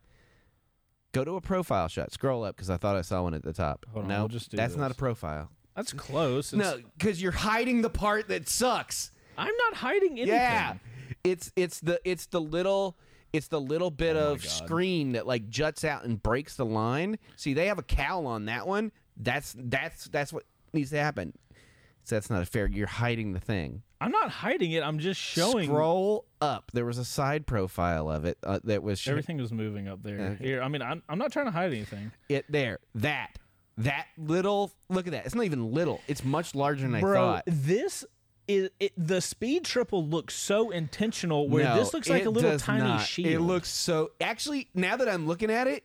Go to a profile shot. Scroll up because I thought I saw one at the top. Hold on, no, we'll just do that's not a profile. That's close. It's, No, because you're hiding the part that sucks. I'm not hiding anything. Yeah, it's it's the it's the little it's the little bit Oh of God. screen that like juts out and breaks the line. See, they have a cowl on that one. That's that's that's what needs to happen. So that's not a fair. You're hiding the thing. I'm not hiding it. I'm just showing. Scroll up. There was a side profile of it uh, that was sh- Everything was moving up there. Here, I mean, I'm, I'm not trying to hide anything. it there. That that little. Look at that. It's not even little. It's much larger than I Bro, thought. this is it, the speed triple looks so intentional. Where No, this looks like it a little does tiny not. shield. It looks so. Actually, now that I'm looking at it,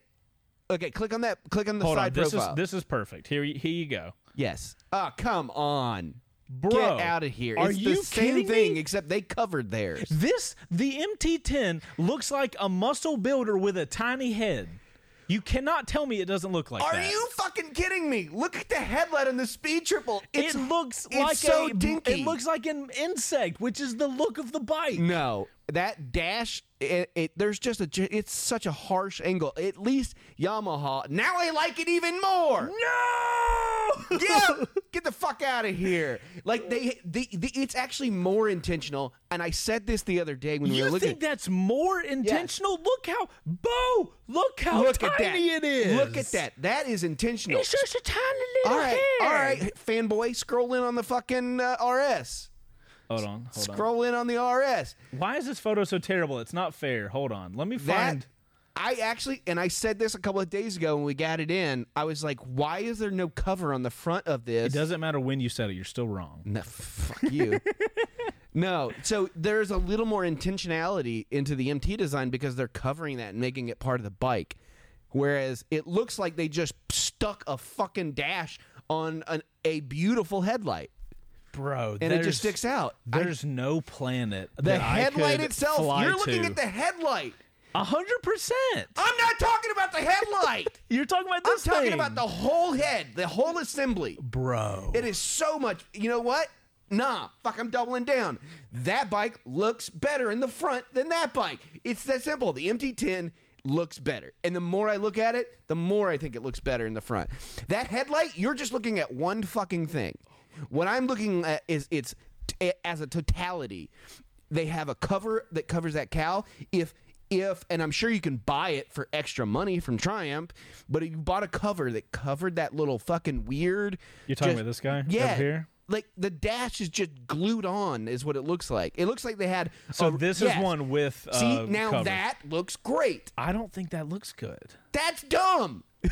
okay, click on that. Click on the Hold on, side this profile. is this is perfect. Here, y- here you go, yes. Oh, come on, bro. get out of here. Are it's you the same kidding thing, me? except they covered theirs. This the MT10 looks like a muscle builder with a tiny head. You cannot tell me it doesn't look like Are that. you fucking kidding me? Look at the headlight on the speed triple. It's, it looks it's like so a dinky. it looks like an insect, which is the look of the bike. No, that dash. It, it there's just a. It's such a harsh angle. At least Yamaha. Now I like it even more. No! yeah, get the fuck out of here. Like they, the, the, it's actually more intentional. And I said this the other day when we were looking at You looking. think that's more intentional? Look how Bo, look how look at that. tiny it is. Look at that. That is intentional. It's just a tiny little all right, hair. all right, fanboy, scroll in on the fucking uh, RS. Hold on, hold on. Scroll in on the RS. Why is this photo so terrible? It's not fair. Hold on. Let me find. That. I actually, and I said this a couple of days ago when we got it in. I was like, "Why is there no cover on the front of this?" It doesn't matter when you said it. You're still wrong. No, fuck you. no, so there's a little more intentionality into the MT design because they're covering that and making it part of the bike. Whereas it looks like they just stuck a fucking dash on an, a beautiful headlight Bro, and it just sticks out. I- There's no planet. the that I headlight itself, you're looking to. at the headlight. A hundred percent. I'm not talking about the headlight. You're talking about this. I'm this talking thing. about the whole head, the whole assembly. bro. It is so much. You know what? Nah, fuck, I'm doubling down. That bike looks better in the front than that bike. It's that simple. The MT10 looks better. And the more I look at it, the more I think it looks better in the front. That headlight, you're just looking at one fucking thing. What I'm looking at is it's t- as a totality. They have a cover that covers that cowl. If if and I'm sure you can buy it for extra money from Triumph, but if you bought a cover that covered that little fucking weird You're talking just- about this guy yeah, here? Like the dash is just glued on, is what it looks like. It looks like they had. So a- this yes. is one with. Uh, See now cover. that looks great. I don't think that looks good. That's dumb.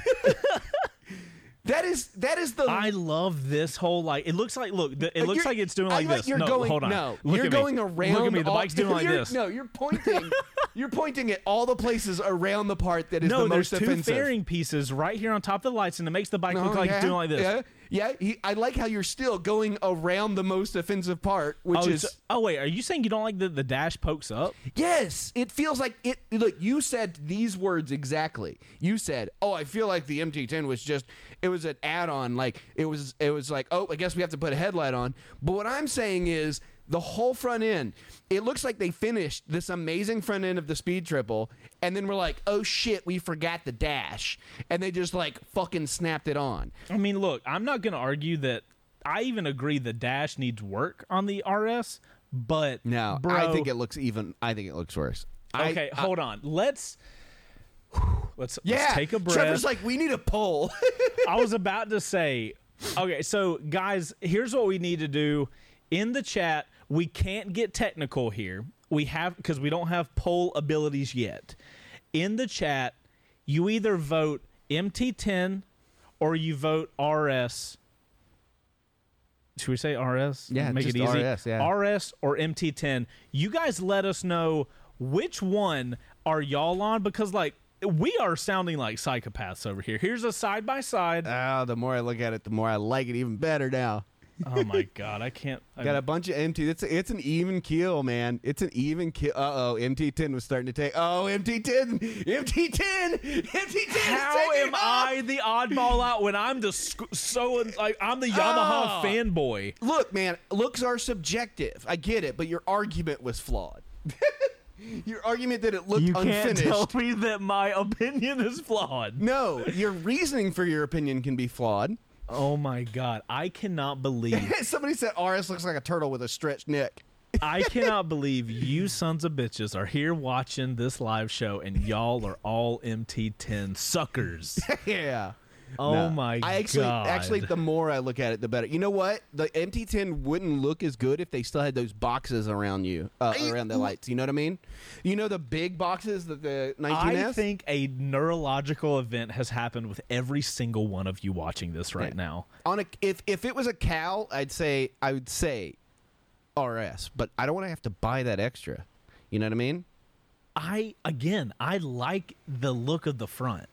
that is that is the. I love this whole like. It looks like look. The, it looks like it's doing like this. You're no, going, hold on. No, Look you're at me. going around. Look at me. The all- bike's doing like this. No, you're pointing. you're pointing at all the places around the part that is no, the there's most two fairing pieces right here on top of the lights, and it makes the bike No, look like yeah, it's doing like this. Yeah, yeah. He, I like how you're still going around the most offensive part, which Oh, is so- oh wait, are you saying you don't like that the dash pokes up? Yes, it feels like it. Look, you said these words exactly. You said, "Oh, I feel like the MT10 was just it was an add-on. Like it was it was like, oh, I guess we have to put a headlight on." But what I'm saying is the whole front end. It looks like they finished this amazing front end of the Speed Triple, and then we're like, "Oh shit, we forgot the dash," and they just like fucking snapped it on. I mean, look, I'm not going to argue that. I even agree the dash needs work on the RS, but No, bro, I think it looks even. I think it looks worse. Okay, I- hold on. Let's let's, yeah, let's take a breath. Trevor's like, we need a poll. I was about to say, okay, so guys, here's what we need to do in the chat. We can't get technical here. We have because we don't have poll abilities yet. In the chat, you either vote MT10 or you vote RS. Should we say RS? Yeah, make it easy. RS, yeah. RS or MT10. You guys let us know which one are y'all on because like we are sounding like psychopaths over here. Here's a side by side. Oh, the more I look at it, the more I like it even better now. Oh my god, I can't. I Got a bunch of MT. It's it's an even keel, man. It's an even keel. Uh oh, MT10 was starting to take. Oh, MT10, MT10, MT10. How am I the oddball out when I'm the sc- so like I'm the Yamaha Ah. fanboy? Look, man, looks are subjective. I get it, but your argument was flawed. your argument that it looked You can't unfinished. tell me that my opinion is flawed. No, your reasoning for your opinion can be flawed. Oh my god, I cannot believe Somebody said RS looks like a turtle with a stretched neck. I cannot believe you sons of bitches are here watching this live show and y'all are all MT10 suckers. yeah. Oh No. my I actually, god. actually, the more I look at it, the better. You know what? The MT10 wouldn't look as good if they still had those boxes around you, uh, I- around the lights. You know what I mean? You know the big boxes that the 19S. I think a neurological event has happened with every single one of you watching this right Yeah. now. on a if if it was a cowl, I'd say I would say RS, but I don't want to have to buy that extra. You know what I mean? I again, I like the look of the front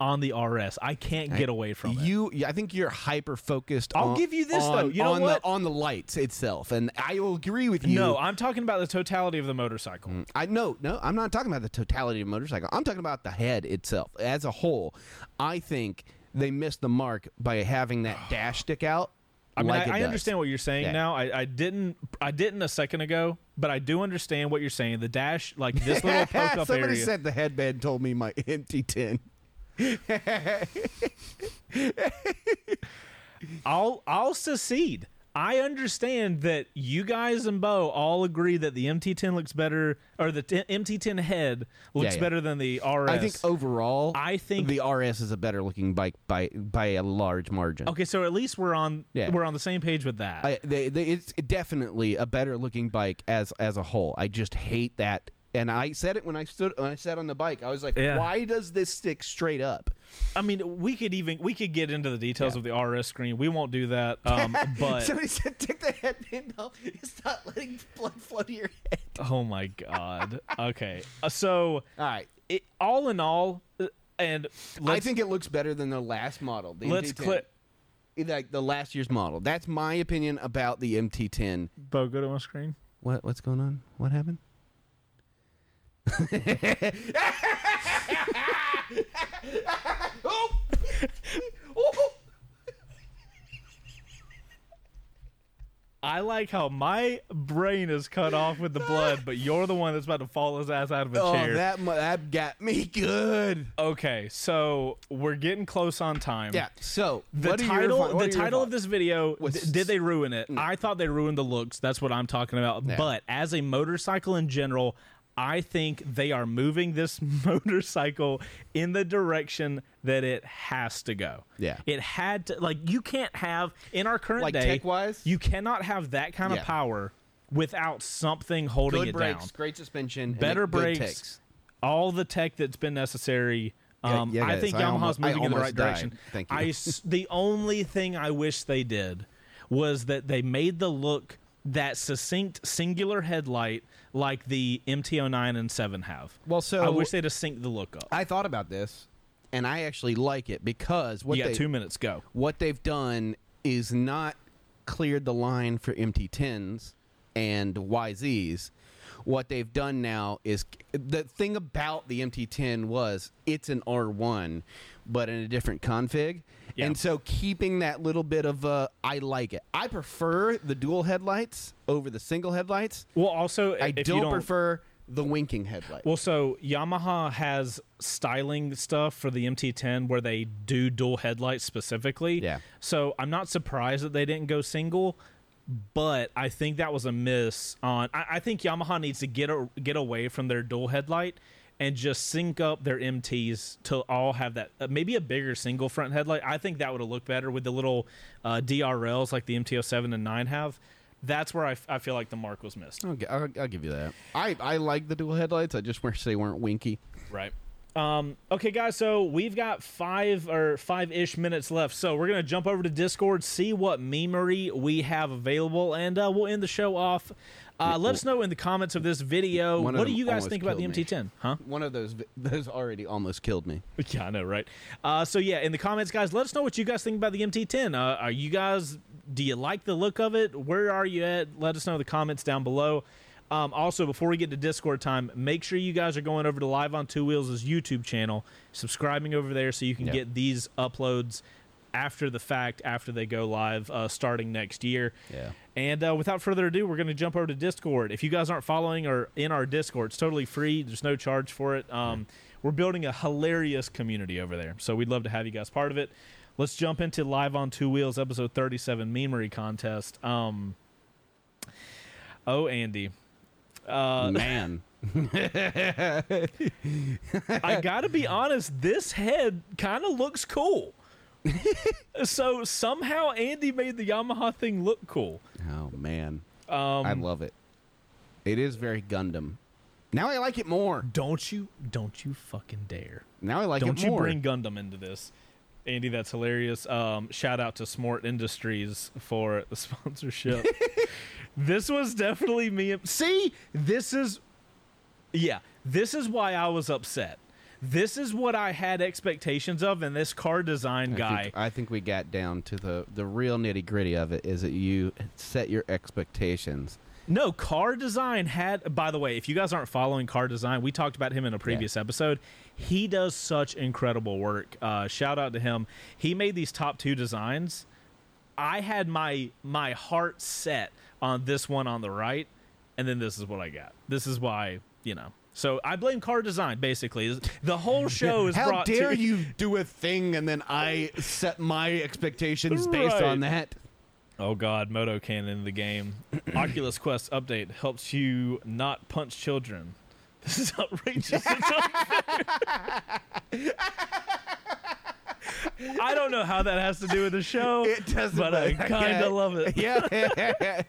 on the RS. I can't get away from it. you. I think you're hyper focused. I'll on, give you this, though. You know on what? The, on the lights itself, and I will agree with you. No, I'm talking about the totality of the motorcycle. Mm, I no, no, I'm not talking about the totality of the motorcycle. I'm talking about the head itself as a whole. I think they missed the mark by having that dash stick out. I mean, like it I, I does. understand what you're saying Yeah. now. I, I didn't, I didn't a second ago, but I do understand what you're saying. The dash, like this little poke up Somebody area. said the headband told me my empty tin. I'll I'll secede. I understand that you guys and Bo all agree that the MT10 looks better, or the t- MT10 head looks yeah. better than the RS. I think overall, I think- the RS is a better looking bike by by a large margin. Okay, so at least we're on Yeah. we're on the same page with that. I, they, they, it's definitely a better looking bike as as a whole. I just hate that, and I said it when I stood when I sat on the bike. I was like, Yeah. why does this stick straight up? I mean, we could even we could get into the details of the RS screen. We won't do that. Um, but Somebody said, take the headband off. It's not letting blood flow to your head. oh my god. Okay, uh, so All right. it, all in all, uh, and I let's, think it looks better than the last model. The let's MT10. click. Like the last year's model. That's my opinion about the MT10. Bo, go to my screen. What what's going on? What happened? Oh! oh! I like how my brain is cut off with the blood, but you're the one that's about to fall his ass out of a Oh, chair. that mu- that got me good. okay, so we're getting close on time. Yeah. So The your title, what the title of this video, Was- th- did they ruin it? Mm. I thought they ruined the looks. That's what I'm talking about. Yeah. But as a motorcycle in general, I think they are moving this motorcycle in the direction that it has to go. Yeah. it had to. Like you can't have in our current Like day, tech-wise? you cannot have that kind Yeah. of power without something holding good it brakes, down. great suspension, Better brakes, all the tech that's been necessary. Yeah, Um, yeah, I think I Yamaha's almost- moving in the right died. direction. Thank you. I the only thing I wish they did was that they made the look that succinct singular headlight like the MT09 and 7 have. Well, so I wish they'd have synced the look up. I thought about this, and I actually like it because what you got they two minutes. Go. what they've done is not cleared the line for MT10s and YZs. What they've done now is the thing about the MT10 was it's an R1, but in a different config. Yeah. And so keeping that little bit of uh, I like it. I prefer the dual headlights over the single headlights. Well, also, I don't, don't prefer the winking headlight. Well, so Yamaha has styling stuff for the MT10 where they do dual headlights specifically. Yeah. So I'm not surprised that they didn't go single, but I think that was a miss on. I, I think Yamaha needs to get a, get away from their dual headlight and just sync up their MTs to all have that uh, maybe a bigger single front headlight. I think that would have looked better with the little uh, DRLs like the MT07 and 9 have. That's where I, f- I feel like the mark was missed. I'll, I'll, I'll give you that. I, I like the dual headlights. I just wish they weren't winky. Right. Um, okay, guys. So we've got five or five ish minutes left. So we're gonna jump over to Discord, see what memery we have available, and uh, we'll end the show off. Uh, let us know in the comments of this video. One What do you guys think about the. MT10? Huh? One of those those already almost killed me. Yeah, I know, right? Uh, so yeah, in the comments, guys, let us know what you guys think about the MT10. Uh, are you guys do you like the look of it? Where are you at? Let us know in the comments down below. Um, also, before we get to Discord time, make sure you guys are going over to Live on Two Wheels' YouTube channel, subscribing over there so you can Yeah. get these uploads after the fact, after they go live, uh, starting next year. Yeah. And uh, without further ado, we're going to jump over to Discord. If you guys aren't following or in our Discord, it's totally free. There's no charge for it. Um, we're building a hilarious community over there, so we'd love to have you guys part of it. Let's jump into Live on Two Wheels, episode 37, Memery Contest. Um, oh, Andy. Uh, Man. I gotta be honest, this head kind of looks cool. so somehow Andy made the Yamaha thing look cool. Oh man. Um, I love it. It is very Gundam. Now I like it more. don't you, don't you fucking dare! Now I like don't it more. Don't you bring Gundam into this, Andy? That's hilarious. Um, shout out to Smart Industries for the sponsorship. this was definitely me. See, this is, yeah, this is why I was upset. This is what I had expectations of, and this car design I guy. think, I think we got down to the the real nitty gritty of it. Is that you set your expectations? No, car design had. By the way, if you guys aren't following car design, we talked about him in a previous episode. He does such incredible work. Uh, shout out to him. He made these top two designs. I had my my heart set on this one on the right, and then this is what I got. This is why you know. So I blame car design. Basically, the whole show is How brought dare to you do a thing and then I set my expectations based Right. on that? Oh God, Moto Cannon in the game. Oculus Quest update helps you not punch children. This is outrageous. It's unfair. I don't know how that has to do with the show, It doesn't. but I kind of love it. Yeah.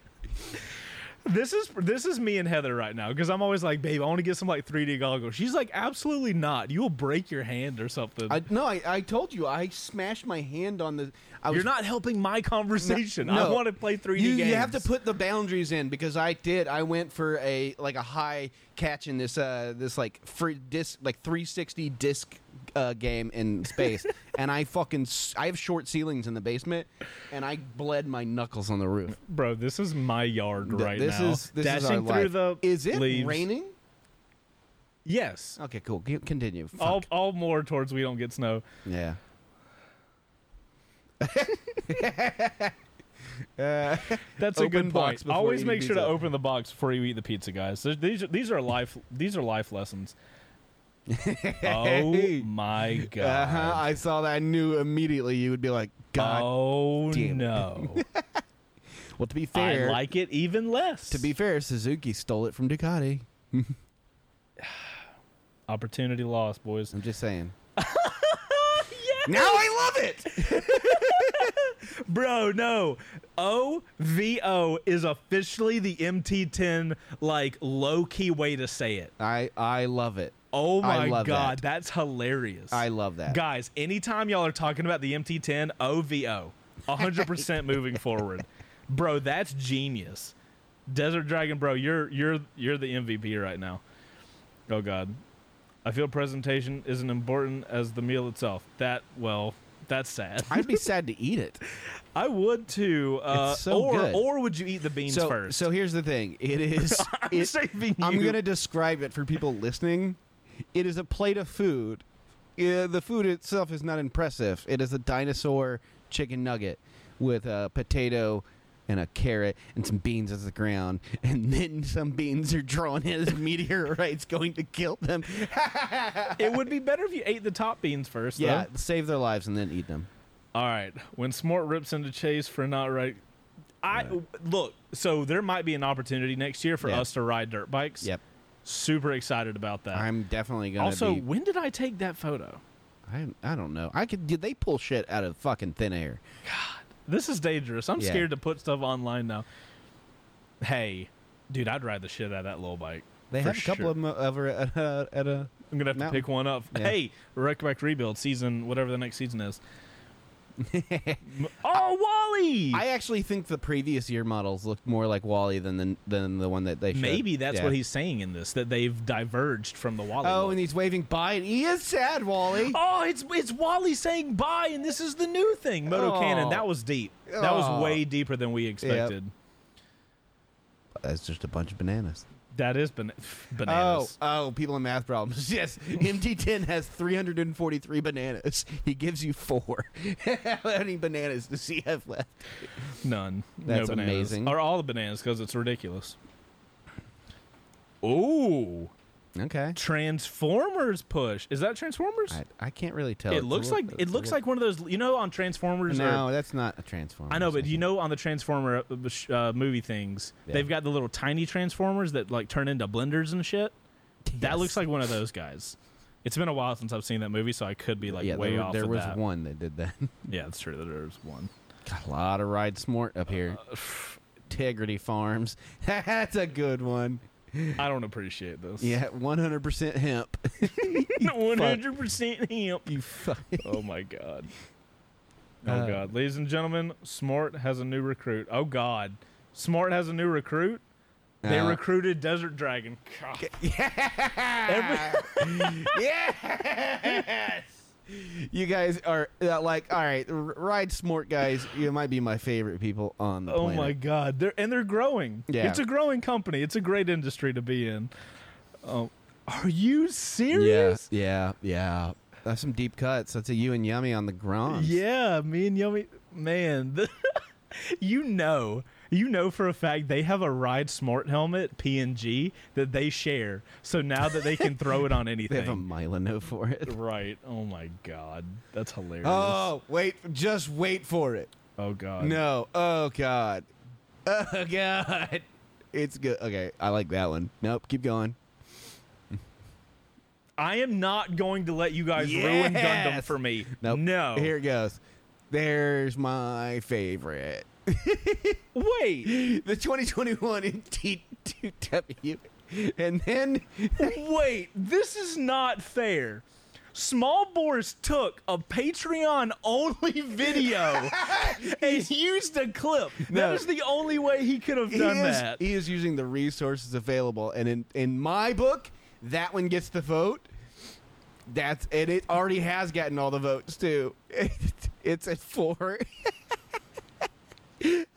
This is this is me and Heather right now because I'm always like, babe, I want to get some like 3D goggles. She's like, absolutely not. You will break your hand or something. I, no, I, I told you I smashed my hand on the. I was, You're not helping my conversation. I No. want to play 3D You, games. you have to put the boundaries in because I did. I went for a like a high catch in this uh this like free disc like 360 disc uh, game in space, and I fucking s- I have short ceilings in the basement, and I bled my knuckles on the roof. Bro, this is my yard Th- right this now. is this Dashing is our through life. the Is it leaves. raining? Yes. Okay, cool. G- Continue. Fuck. All, all more towards we don't get snow. yeah. That's a Open good box point. before Always eating make sure to pizza. open the box before you eat the pizza, guys. There's- These are, these are life these are life lessons. Oh my god! uh-huh, I saw that. I knew immediately you would be like, God. oh no! Well, to be fair, I like it even less. to be fair, Suzuki stole it from Ducati. opportunity lost, boys. I'm just saying. Now I love it. Bro, no. OVO is officially the MT10 like low key way to say it. I I love it. Oh my god, that. that's hilarious. I love that. Guys, anytime y'all are talking about the MT10, OVO, 100% moving forward. Bro, that's genius. Desert Dragon, bro, you're you're you're the MVP right now. Oh god. I feel presentation isn't important as the meal itself. That well, that's sad. I'd be sad to eat it. I would too. Uh, It's so or good. or would you eat the beans so first? so here's the thing. It is. I'm it- saving I'm gonna describe it for people listening. It is a plate of food. Uh, the food itself is not impressive. It is a dinosaur chicken nugget with a potato and a carrot and some beans as the ground, and then some beans are drawn in as meteorites going to kill them. it would be better if you ate the top beans first. yeah, though. save their lives and then eat them. All right. When Smart rips into Chase for not right. I look. So there might be an opportunity next year for Yeah. us to ride dirt bikes. Yep, Super excited about that. I'm definitely gonna. also, be, when did I take that photo? I I don't know. I could. Did they pull shit out of fucking thin air. God, this is dangerous. I'm Yeah. scared to put stuff online now. Hey, dude, I'd ride the shit out of that little bike. They have a couple sure. of them over at, uh, at a. I'm gonna have to pick one up. Yeah. Hey, Back Rebuild season, whatever the next season is. oh, Wally. I actually think the previous year models looked more like Wally than the than the one that they showed. Maybe that's Yeah. what he's saying in this that they've diverged from the Wally. Oh, look. and he's waving bye, and he is sad, Wally. Oh, it's it's Wally saying bye, and this is the new thing. Moto Oh. Cannon. That was deep. That Oh. was way deeper than we expected. That's just a bunch of bananas. That is ban- bananas. Oh, oh, people in math problems. Yes, MT10 has 343 bananas. He gives you four. How many bananas does he have left? None. That's no bananas. amazing. Or all the bananas because it's ridiculous. Ooh, Okay. Transformers push. Is that Transformers? I, I can't really tell. it It's a looks little- like it's it a looks little- like one of those. You know, on Transformers. or- No, that's not a transformer. I know, but you know, on the Transformer uh, sh- uh, movie things, Yeah. they've got the little tiny Transformers that like turn into blenders and shit. That looks like one of those guys. It's been a while since I've seen that movie, so I could be like yeah, way there, off. there was that. one that did that. Yeah, that's true. That was one. Got a lot of ride smart up here. Uh, Integrity Farms. That's a good one. I don't appreciate this. Yeah, 100% hemp. one hundred percent hemp. you fuck. Oh my god. Oh Uh, god, ladies and gentlemen, Smart has a new recruit. Oh god, Smart has a new recruit. They Uh, recruited Desert Dragon. God. yes. You guys are uh, like, all right, r- ride smart guys. You might be my favorite people on the Oh planet. my god, they're and they're growing. Yeah. It's a growing company. It's a great industry to be in. Oh, are you Yeah, serious? yeah, yeah. That's some deep cuts. That's a you and Yummy on the ground. Yeah, me and Yummy, man. The, you know, you know for a fact they have a Ride Smart helmet PNG that they share. So now that they can throw it on anything, They have a Milanote for it. right. Oh my god, that's hilarious. Oh, wait. Just wait for it. Oh god. No. Oh, God. Oh, God. It's good. Okay. I like that one. Nope. Keep going. I am not going to let you guys ruin Gundam for me. Nope. No. Here it goes. There's my favorite. Wait. the 2021 MT2W. And then Wait, this is not fair. Small Boars took a Patreon only video and used a clip. No. That is the only way he could have he done is, that. he is using the resources available. And in, in my book, that one gets the vote. That's and it already has gotten all the votes too. it's at four.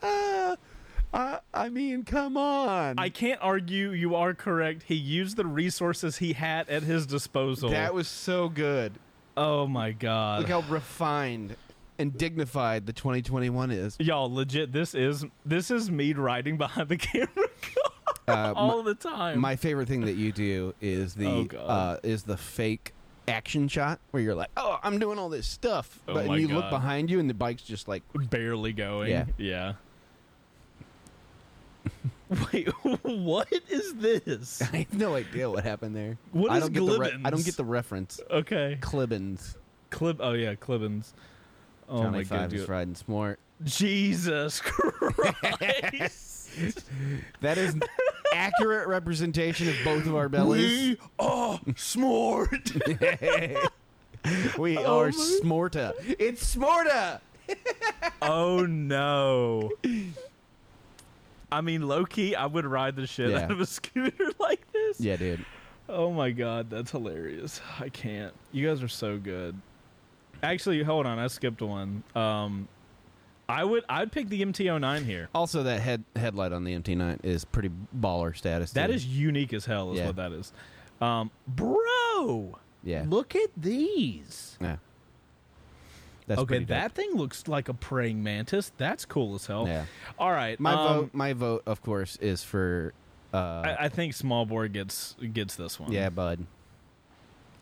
uh, I, I mean, come on. I can't argue you are correct. He used the resources he had at his disposal. that was so good. oh my god. Look how refined and dignified the 2021 is. Y'all legit this is this is me riding behind the camera Uh, all the time. My favorite thing that you do is the Oh, uh, is the fake action shot where you're like, "Oh, I'm doing all this stuff," Oh but my you look God. behind you and the bike's just like, barely going. Yeah. Yeah. Wait, what is this? I have no idea what happened there. What I is don't get the re- I don't Glibbins? get the reference. Okay. Clibbins. Clib. Oh yeah, Clibbins. Oh Johnny my Five god. is riding smart. Jesus Christ. That is an accurate representation of both of our bellies. We are smart. we Oh are my- smorta. It's smorta. oh no. I mean, low key, I would ride the shit Yeah. out of a scooter like this. Yeah, dude. Oh my god, that's hilarious. I can't. You guys are so good. Actually, hold on, I skipped one. Um I would I'd pick the MT09 here. Also, that head headlight on the MT9 is pretty baller status. That too. is unique as hell is Yeah. what that is. Um bro, yeah. look at these. yeah. That's okay, pretty dope. that thing looks like a praying mantis. That's cool as hell. Yeah. All right. My um, vote. My vote, of course, is for. Uh, I, I think small board gets gets this one. yeah, bud.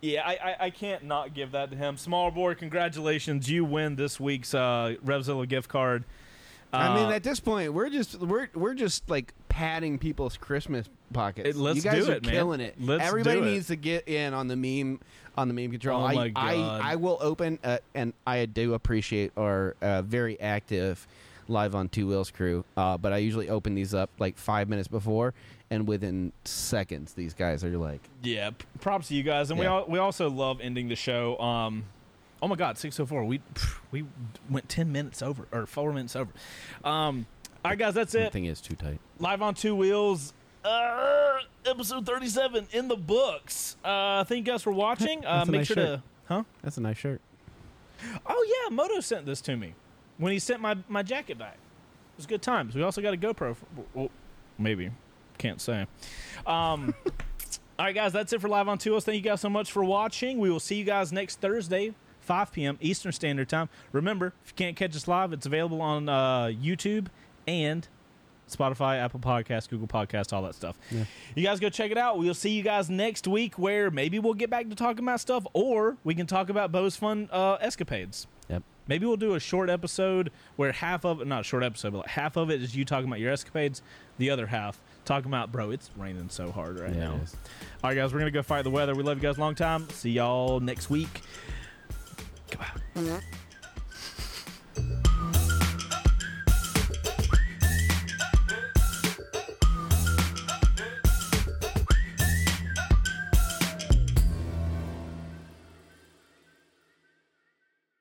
Yeah, I, I, I can't not give that to him. Small boy, congratulations. You win this week's uh, Revzilla gift card. I mean, Uh, at this point, we're just we're we're just like padding people's Christmas pockets. It- let's you guys do are it, man. killing it. Let's Everybody do it. needs to get in on the meme on the meme control. Oh I, my God. I I will open uh, and I do appreciate our uh, very active live on two wheels crew. Uh, but I usually open these up like five minutes before, and within seconds, these guys are like, yeah, props to you guys. And we all, we also love ending the show. Um, Oh my God, six oh four. We we went ten minutes over or four minutes over. Um, all right, guys, that's it. thing is too tight. Live on two wheels. Uh, episode thirty seven in the books. Uh, thank you guys for watching. Uh, make nice sure shirt. to huh. That's a nice shirt. Oh yeah, Moto sent this to me when he sent my my jacket back. It was good times. We also got a GoPro. For, well, maybe can't say. Um, all right, guys, that's it for live on Wheels. Thank you guys so much for watching. We will see you guys next Thursday, 5 p.m. Eastern Standard Time. Remember, if you can't catch us live, it's available on uh, YouTube and Spotify, Apple Podcasts, Google Podcasts, all that stuff. Yeah. You guys go check it out. We'll see you guys next week where maybe we'll get back to talking about stuff or we can talk about Bo's fun uh, escapades. Yep. Maybe we'll do a short episode where half of it, not a short episode, but like half of it is you talking about your escapades. The other half talking about, bro, it's raining so hard right Yeah, now. it is. All right, guys, we're going to go fight the weather. We love you guys long time. See y'all next week. Goodbye.